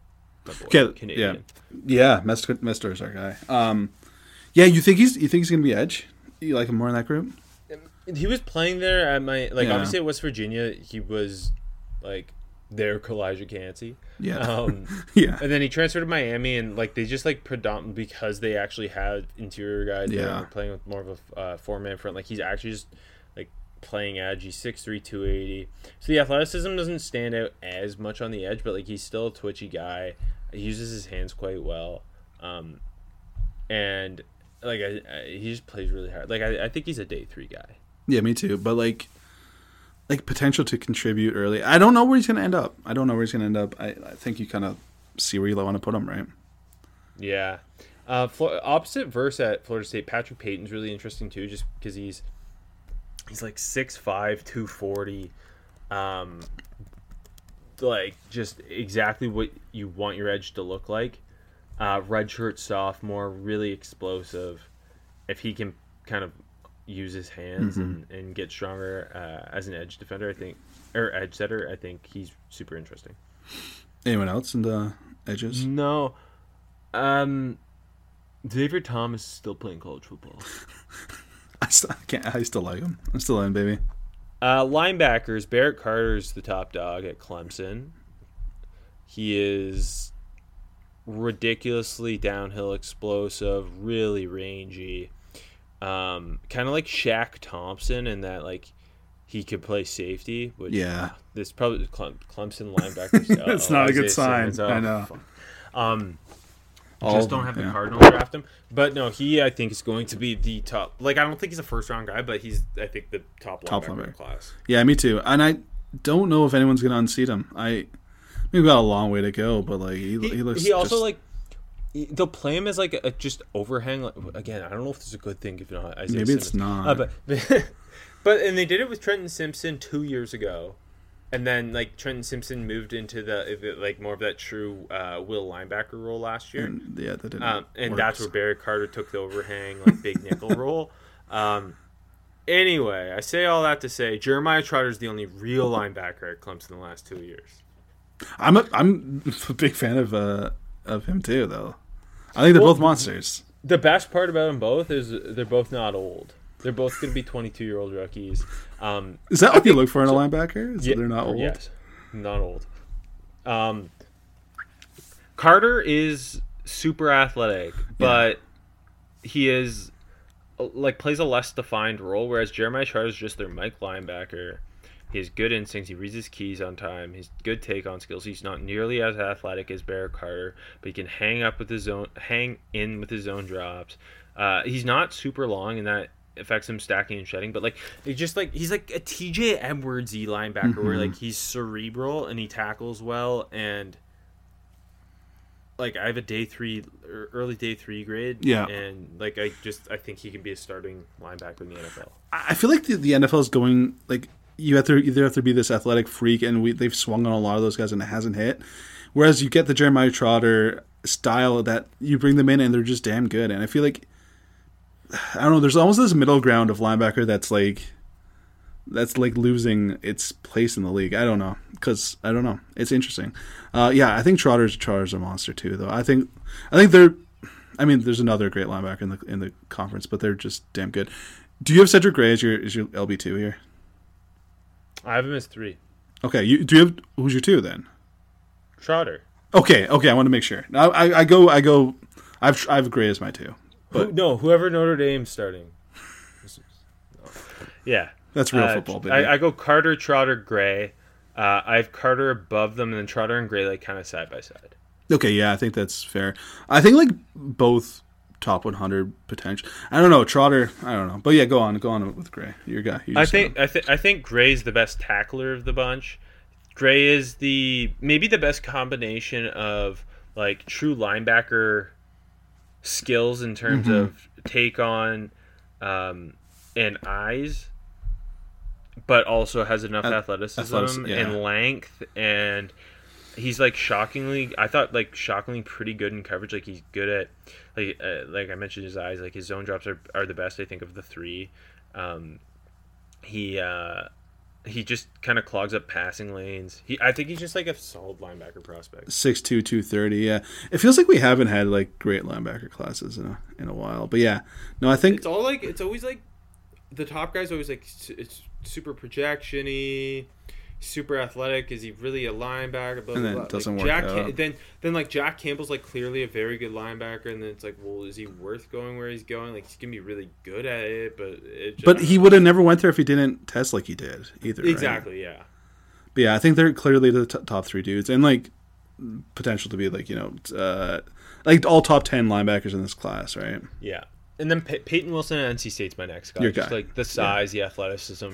my boy, Okay, Canadian. yeah. yeah. Mester Mester's our guy. Um, yeah, you think he's you think he's gonna be edge? You like him more in that group? He was playing there at my like Yeah. obviously at West Virginia. He was like their Calijah Kancey. Yeah, Um, [laughs] yeah, and then he transferred to Miami, and like they just like predominantly because they actually had interior guys. Yeah. playing with more of a uh, four man front. Like he's actually just like playing edge. He's 6'3", 280. So the athleticism doesn't stand out as much on the edge, but like he's still a twitchy guy. He uses his hands quite well, um, and like I, I, he just plays really hard. Like I, I think he's a day three guy. Yeah. Me too. But like, like potential to contribute early. I don't know where he's gonna end up. I don't know where he's gonna end up. I, I think you kind of see where you want to put him, right? Yeah. Uh, Flo- opposite Verse at Florida State, Patrick Payton's really interesting too, just because he's he's like 6'5", 240. Um, like just exactly what you want your edge to look like. Uh, redshirt sophomore, really explosive. If he can kind of use his hands and, and get stronger uh, as an edge defender, I think, or edge setter, I think he's super interesting. Anyone else in the edges? No. Um Xavier Thomas is still playing college football. [laughs] I, still, I can't. I still like him. I'm still in, baby. Uh linebackers, Barrett Carter's the top dog at Clemson. He is ridiculously downhill explosive, really rangy. Um kind of like Shaq Thompson in that like he could play safety, which Yeah. this probably Clem, Clemson linebackers. [laughs] It's not a good sign. I know. Um, All just don't them, have the yeah. Cardinals draft him. But no, he I think is going to be the top. Like I don't think he's a first round guy, but he's I think the top, Top linebacker in linebacker. class. Yeah, me too. And I don't know if anyone's gonna unseat him. I We've got a long way to go, but like he, He, he looks. he also just- like they'll play him as like a, just overhang. Like, again, I don't know if this is a good thing if not Isaiah Maybe it's not. Uh, but [laughs] but and they did it with Trenton Simpson two years ago, and then like Trenton Simpson moved into the like more of that true uh, will linebacker role last year. and, yeah, that didn't. Um, and work. that's where Barrett Carter took the overhang, like big nickel [laughs] role. Um, anyway, I say all that to say Jeremiah Trotter is the only real linebacker at Clemson in the last two years. I'm a, I'm a big fan of uh of him too, though. I think they're Well, both monsters. The best part about them both is they're both not old. They're both going to be 22 year old rookies. Um, Is that what you look for in a linebacker? Is that yeah, they're not old? Yes, not old. Um, Carter is super athletic, but he is like plays a less defined role, whereas Jeremiah Trotter is just their Mike linebacker. He has good instincts. He reads his keys on time. He's good take on skills. He's not nearly as athletic as Barrett Carter, but he can hang up with his own, hang in with his own drops. Uh, he's not super long, and that affects him stacking and shedding. But like, he just like he's like a TJ Edwardsy linebacker, where like he's cerebral and he tackles well, and like I have a day three, er, early day three grade. Yeah. and like I just I think he can be a starting linebacker in the NFL. I I feel like the, the NFL is going like you have to either have to be this athletic freak, and we they've swung on a lot of those guys, and it hasn't hit. Whereas you get the Jeremiah Trotter style that you bring them in, and they're just damn good. And I feel like I don't know. There's almost this middle ground of linebacker that's like that's like losing its place in the league. I don't know because I don't know. It's interesting. Uh, yeah, I think Trotter's Trotter's a monster too, though. I think I think they're. I mean, there's another great linebacker in the in the conference, but they're just damn good. Do you have Cedric Gray as your as your LB two here? I have him as three. Okay, you do you have who's your two then? Trotter. Okay, okay, I want to make sure. I, I, I go I go. I've I've Gray as my two. Who, no, whoever Notre Dame's starting. Yeah, That's real Uh, football, baby. I, I go Carter, Trotter, Gray. Uh, I have Carter above them, and then Trotter and Gray like kind of side by side. Okay, yeah, I think that's fair. I think like both top 100 potential. I don't know Trotter. I don't know, but yeah, go on, go on with Gray. Your guy. You I think I, th- I think Gray's the best tackler of the bunch. Gray is the maybe the best combination of like true linebacker skills in terms Mm-hmm. of take on um, and eyes, but also has enough Ath- athleticism athleticism, yeah. and length and he's like shockingly I thought like shockingly pretty good in coverage. Like he's good at like uh, like I mentioned his eyes like his zone drops are, are the best I think of the three. Um he uh he just kind of clogs up passing lanes. He I think he's just like a solid linebacker prospect. 6'2", 230, Yeah, it feels like we haven't had like great linebacker classes in a in a while. But yeah, no, I think it's all like it's always like the top guys always like su- it's super projectiony super athletic is he really a linebacker blah, And then blah. it doesn't like, work Jack out. then then like Jack Campbell's like clearly a very good linebacker and then it's like well is he worth going where he's going like he's gonna be really good at it but it just, but he would have never went there if he didn't test like he did either. right? exactly yeah But yeah, I think they're clearly the t- top three dudes, and like potential to be like you know uh, like all top ten linebackers in this class, right? Yeah. And then Pey- Peyton Wilson at NC State's my next guy. Your Just guy. like the size, the athleticism,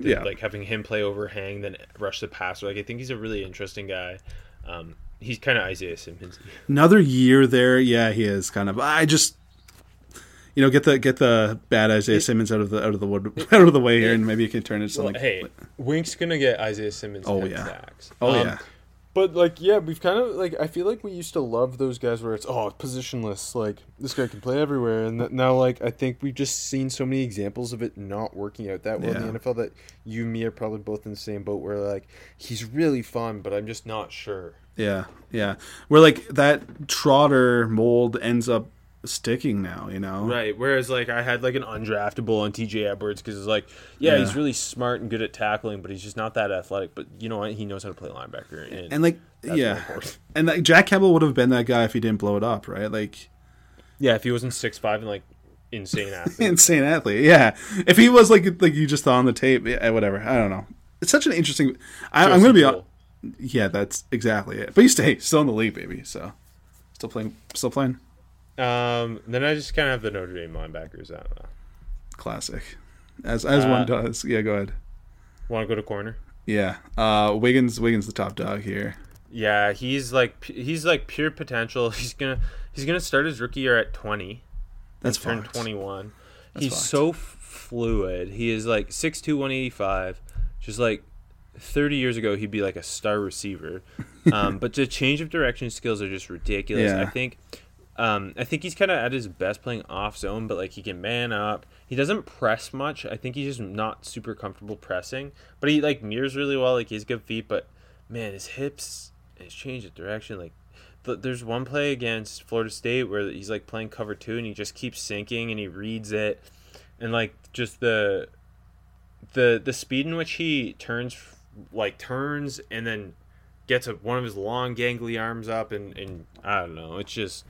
the, Yeah. like having him play overhang, then rush the passer. Like I think he's a really interesting guy. Um, he's kind of Isaiah Simmons. Another year there, yeah, he is kind of. I just. You know, get the get the bad Isaiah Simmons out of the out of the wood [laughs] out of the way here, and maybe you can turn it into Well, something. hey, Wink's gonna get Isaiah Simmons. Oh, yeah. sacks. oh Um, yeah, But like, yeah, we've kind of like I feel like we used to love those guys where it's oh positionless, like this guy can play everywhere, and th- now like I think we've just seen so many examples of it not working out that well in the NFL that you and me are probably both in the same boat where like he's really fun, but I'm just not sure. yeah, yeah. Where like that Trotter mold ends up sticking now. You know, Right. Whereas like I had like an undraftable on TJ Edwards because it's like yeah, Yeah. he's really smart and good at tackling, but he's just not that athletic. But you know what? He knows how to play linebacker. And, and like yeah, [laughs] and like Jack Campbell would have been that guy if he didn't blow it up, right? Like. yeah, if he wasn't six five and like insane [laughs] athlete. insane athlete. Yeah, if he was like like you just saw on the tape, yeah, whatever. I don't know. It's such an interesting. I, I'm going to be. Hon- Yeah, that's exactly it. But you stay still in the league, baby. So still playing, still playing. Um, then I just kind of have the Notre Dame linebackers. I don't know. Classic, as as Uh, one does. Yeah, go ahead. Want to go to corner? Yeah, uh, Wiggins Wiggins the top dog here. Yeah, he's like he's like pure potential. [laughs] He's gonna he's gonna start his rookie year at twenty. That's turn fucked. twenty one. He's fucked. so f- fluid. He is like 6'2", 185. Just like thirty years ago, he'd be like a star receiver. [laughs] um, but the change of direction skills are just ridiculous. Yeah. I think. Um, I think he's kind of at his best playing off zone, but like he can man up. He doesn't press much. I think he's just not super comfortable pressing, but he like mirrors really well. Like he has good feet, but man, his hips, his change of direction. Like th- there's one play against Florida State where he's like playing cover two and he just keeps sinking and he reads it, and like just the the the speed in which he turns like turns and then gets a, one of his long gangly arms up and and I don't know. It's just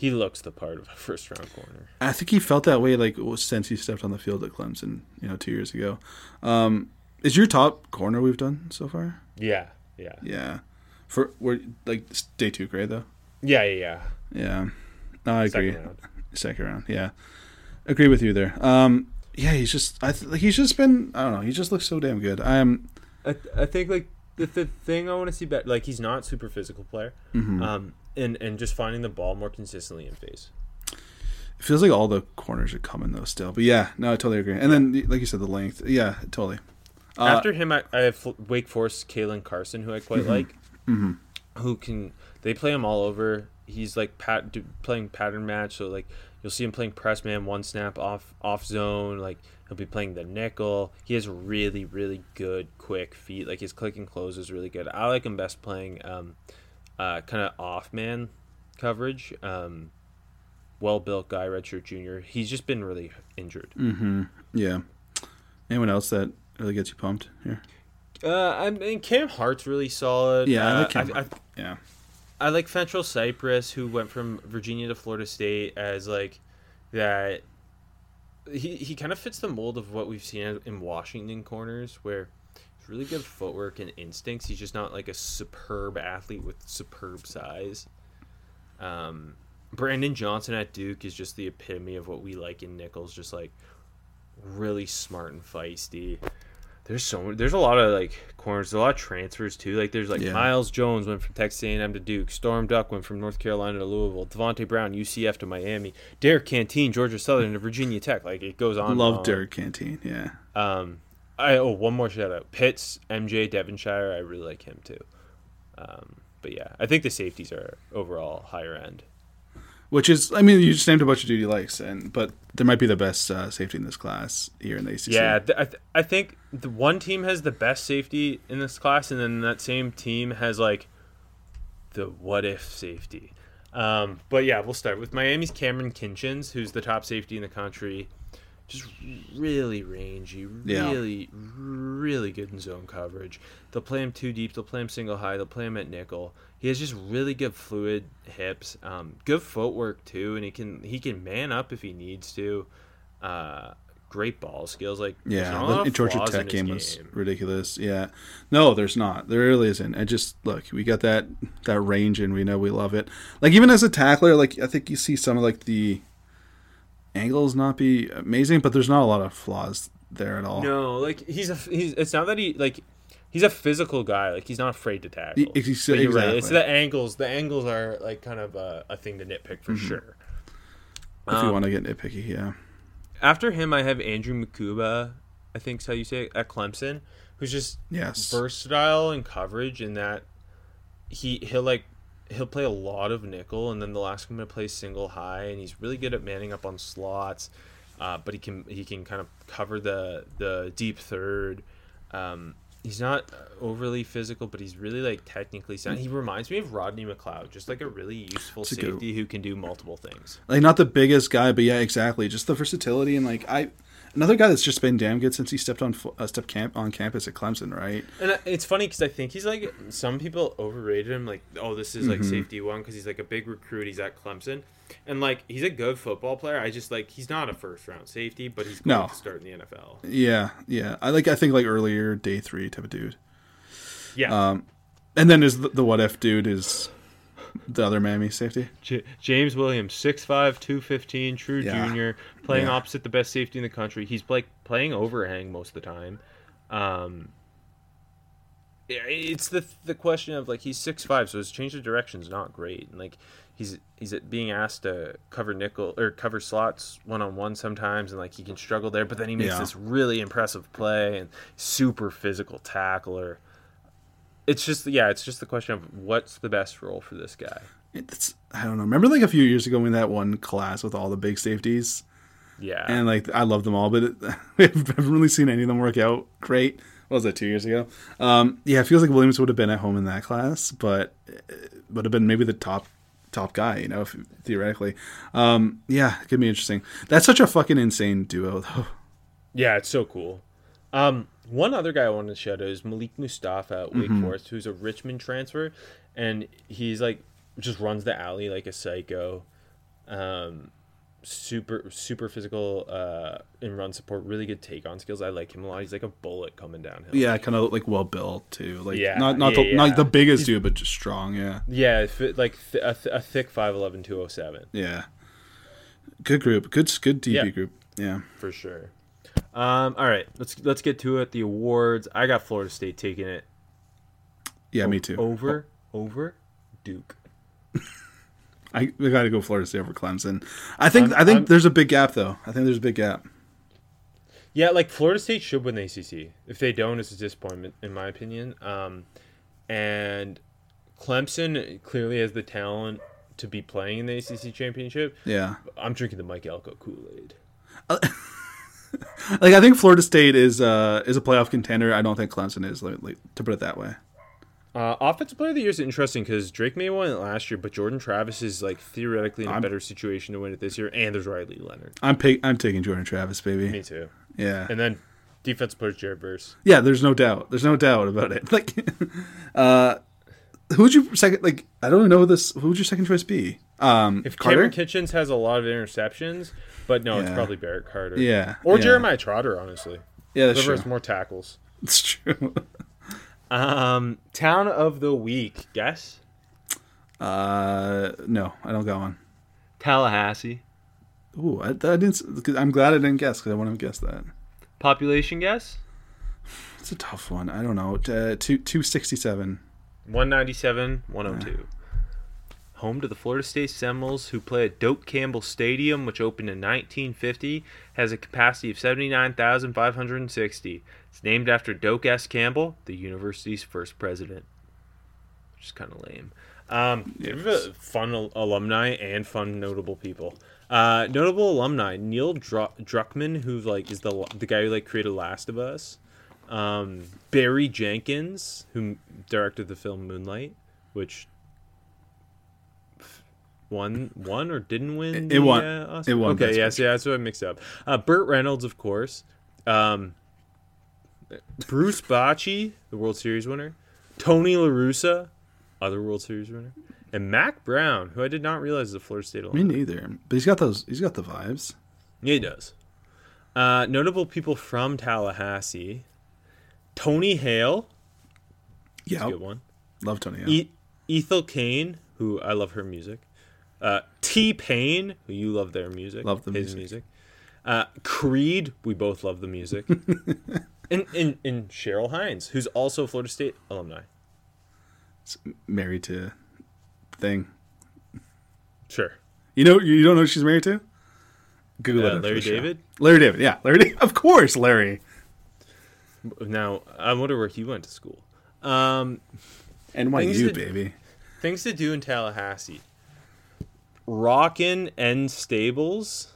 he looks the part of a first round corner. I think he felt that way like since he stepped on the field at Clemson, you know, two years ago. Um, is your top corner we've done so far? Yeah, yeah, Yeah, for we're like it's day two grade though. yeah, yeah. yeah. Yeah, no, I agree. Second round. Second round, yeah, agree with you there. Um, yeah, he's just I th- like he's just been I don't know. He just looks so damn good. I am. I, I think like the, the thing I want to see better, like he's not super physical player, Mm-hmm. um, and and just finding the ball more consistently in phase. It feels like all the corners are coming though still, but yeah, no, I totally agree. And then like you said, the length, yeah, totally. Uh, After him, I, I have Wake Forest Caelen Carson, who I quite Mm-hmm. like, who can they play him all over. He's like pat do, playing pattern match, so like you'll see him playing press man, one snap off off zone. Like he'll be playing the nickel. He has really really good quick feet. Like his click and close is really good. I like him best playing um, uh, kind of off man coverage. Um, well built guy, redshirt junior. He's just been really injured. mm-hmm. Yeah. Anyone else that really gets you pumped here? Uh, I mean, Cam Hart's really solid. Yeah, I uh, like Cam I, Hart. Yeah. I like Fentrell Cypress, who went from Virginia to Florida State as like that. He he kind of fits the mold of what we've seen in Washington corners, where he's really good footwork and instincts. He's just not like a superb athlete with superb size. Um, Brandon Johnson at Duke is just the epitome of what we like in nickels, just like really smart and feisty. There's so there's a lot of like corners, a lot of transfers too. Like there's like Yeah. Myles Jones went from Texas A&M to Duke, Storm Duck went from North Carolina to Louisville, Davonte Brown UCF to Miami, Derrick Canteen Georgia Southern to Virginia Tech. Like it goes on. Love. Derrick Canteen. Yeah. Um, I oh one more shout out Pitts MJ Devonshire. I really like him too. Um, but yeah, I think the safeties are overall higher end. Which is, I mean, you just named a bunch of he likes, and but there might be the best uh, safety in this class here in the ACC. Yeah, th- I, th- I think the one team has the best safety in this class, and then that same team has like the what if safety. Um, but yeah, we'll start with Miami's Kamren Kinchens, who's the top safety in the country. Just really rangy, Yeah. really, really good in zone coverage. They'll play him too deep. They'll play him single high. They'll play him at nickel. He has just really good fluid hips, um, good footwork too, and he can he can man up if he needs to. Uh, great ball skills, like Yeah, the Georgia Tech his game was ridiculous. Yeah, no, there's not. There really isn't. I just look, we got that that range, and we know we love it. Like even as a tackler, like I think you see some of like the angles not be amazing, but there's not a lot of flaws there at all. No, like he's a he's. It's not that he like he's a physical guy. Like he's not afraid to tackle. E- ex- But right. It's the angles. The angles are like kind of a, a thing to nitpick for sure. if Um, you want to get nitpicky, yeah. After him, I have Andrew Mukuba. I think's how you say it at Clemson, who's just Yes. versatile in coverage in that he he'll like he'll play a lot of nickel and then they'll ask him to play single high and he's really good at manning up on slots uh, but he can he can kind of cover the the deep third um, he's not overly physical but he's really like technically sound he reminds me of Rodney McLeod just like a really useful It's safety who can do multiple things Like not the biggest guy, but yeah, exactly. Just the versatility and like I, another guy that's just been damn good since he stepped on uh, stepped camp on campus at Clemson, right? And uh, it's funny because I think he's like some people overrated him. Like, oh, this is like Mm-hmm. safety one because he's like a big recruit. He's at Clemson, and like he's a good football player. I just like he's not a first round safety, but he's going No. to start in the NFL. Yeah, yeah. I like. I think like earlier day three type of dude. Yeah, Um, and then is the, the what if dude is [laughs] the other Miami safety? J- James Williams, 6'5", 215, true Yeah. junior, playing Yeah. opposite the best safety in the country. He's like playing overhang most of the time. Um, Yeah, it's the the question of like he's six five, so his change of direction is not great. And like he's he's being asked to cover nickel or cover slots one on one sometimes, and like he can struggle there. But then he makes Yeah. this really impressive play and super physical tackler. It's just yeah, it's just the question of what's the best role for this guy. It's I don't know. Remember like a few years ago when that one class with all the big safeties, Yeah, and like I love them all, but [laughs] we haven't really seen any of them work out great. What was that two years ago? Um, yeah, it feels like Williams would have been at home in that class, but would have been maybe the top top guy, you know, if, theoretically. Um, yeah, it could be interesting. That's such a fucking insane duo, though. Yeah, it's so cool. Um, one other guy I wanted to shout out is Malik Mustapha at Wake Mm-hmm. Forest, who's a Richmond transfer, and he's like just runs the alley like a psycho. Um, super super physical uh in run support, really good take on skills. I like him a lot. He's like a bullet coming downhill. Yeah, kind of like well built too. Like Yeah, not not yeah, the not the biggest dude, but just strong. Yeah, yeah, like th- a, th- a thick 5'11", 207 yeah. Good group. Good good DB Yeah. group. Yeah. for sure. Um, all right, let's let's get to it. The awards. I got Florida State taking it Yeah, me too. over over Duke. [laughs] I we got to go Florida State over Clemson. I think I'm- i think I'm- there's a big gap though. I think there's a big gap. Yeah, like Florida State should win the ACC. If they don't, it's a disappointment, in my opinion. Um, and Clemson clearly has the talent to be playing in the ACC championship. Yeah. I'm drinking the Mike Elko Kool Aid. [laughs] [laughs] Like I think Florida State is uh is a playoff contender. I don't think Clemson is like, to put it that way. Uh, offensive player of the year is interesting because Drake Maye won it last year, but Jordan Travis is like theoretically in a I'm- better situation to win it this year, and there's Riley Leonard. I'm pick, I'm taking Jordan Travis, baby. Me too. Yeah. And then defense player Jared Verse. Yeah, there's no doubt. There's no doubt about it. [laughs] Like uh who would you second like I don't know this who would your second choice be? Um If Carter? Kamren Kinchens has a lot of interceptions, but no, it's probably Barrett Carter. Yeah, Or yeah. Jeremiah Trotter, honestly. yeah, that's Whoever true. has more tackles. It's true. [laughs] Um, town of the week. Guess Uh no, I don't got one. Tallahassee. Ooh, I, I didn't. s- I'm glad I didn't guess because I wouldn't have guessed that. Population guess. It's a tough one. I don't know. Uh, two two sixty seven. 197, 102. Home to the Florida State Seminoles, who play at Doak Campbell Stadium, which opened in 1950, has a capacity of 79,560. It's named after Doak S. Campbell, the university's first president. Which is kind of lame. Um, fun al- alumni and fun notable people. Uh, notable alumni: Neil Dru- Druckmann, who like is the the guy who like created Last of Us. Um, Barry Jenkins, who directed the film Moonlight, which won won or didn't win. It- it the, won. uh? It won Okay, yes, yeah, that's what I mixed up. Uh, Burt Reynolds, of course. Um, Bruce Bochy, the World Series winner. Tony La Russa, other World Series winner, and Mack Brown, who I did not realize is a Florida State Me alumni. neither. But he's got those. He's got the vibes. Yeah, he does. Uh, notable people from Tallahassee: Tony Hale, Yeah, good one. love Tony. Hale. E- Ethel Cain, who I love her music. Uh, T Pain, who you love their music. Love the his music. music. Uh, Creed, we both love the music. [laughs] and, and and Cheryl Hines, who's also a Florida State alumni. married to thing. Sure. You know, you don't know who she's married to? Google Uh, it. Larry. David. Larry David. Yeah, Larry. David. Of course, Larry. Now I wonder where he went to school. Um, NYU, that- baby. things to do in Tallahassee. Rockin' and Stables,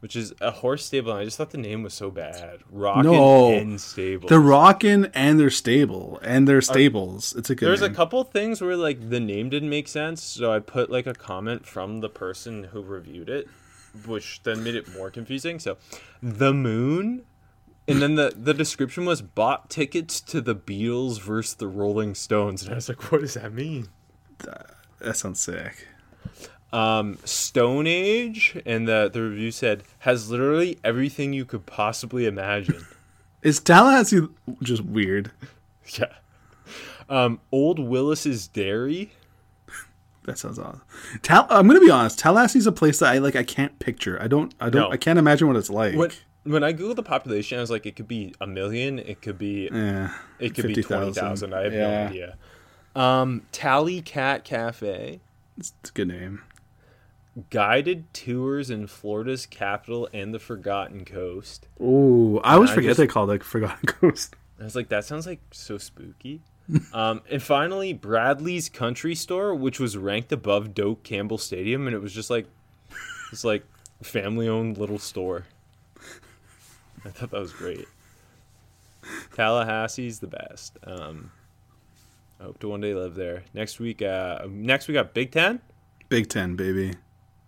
which is a horse stable. And I just thought the name was so bad. Rockin' No. End Stables. They're rocking and they're stable and they're stables. It's a good. There's a couple things where like the name didn't make sense, so I put like a comment from the person who reviewed it, which then made it more confusing. So, the moon, and then the the description was bought tickets to the Beatles versus the Rolling Stones, and I was like, what does that mean? That sounds sick. Um, Stone Age, and the the review said has literally everything you could possibly imagine. [laughs] Is Tallahassee just weird? yeah. Um, Old Willis's Dairy. That sounds awesome. Tal- I'm gonna be honest. Tallahassee's a place that I like. I can't picture. I don't. I don't. No. I can't imagine what it's like. When when I googled the population, I was like, it could be a million, it could be Yeah. it could be twenty thousand. I have Yeah. no idea. Um, Tally Cat Cafe It's a good name. Guided tours in Florida's capital and the Forgotten Coast. Ooh, I always I forget just- they call it the Forgotten [laughs] Coast. I was like, that sounds like so spooky. [laughs] um, and finally, Bradley's Country Store, which was ranked above Doak Campbell Stadium, and it was just like it's like family-owned little store. I thought that was great. Tallahassee's the best. Um, I hope to one day live there. Next week, uh, next we got Big Ten. Big Ten, baby.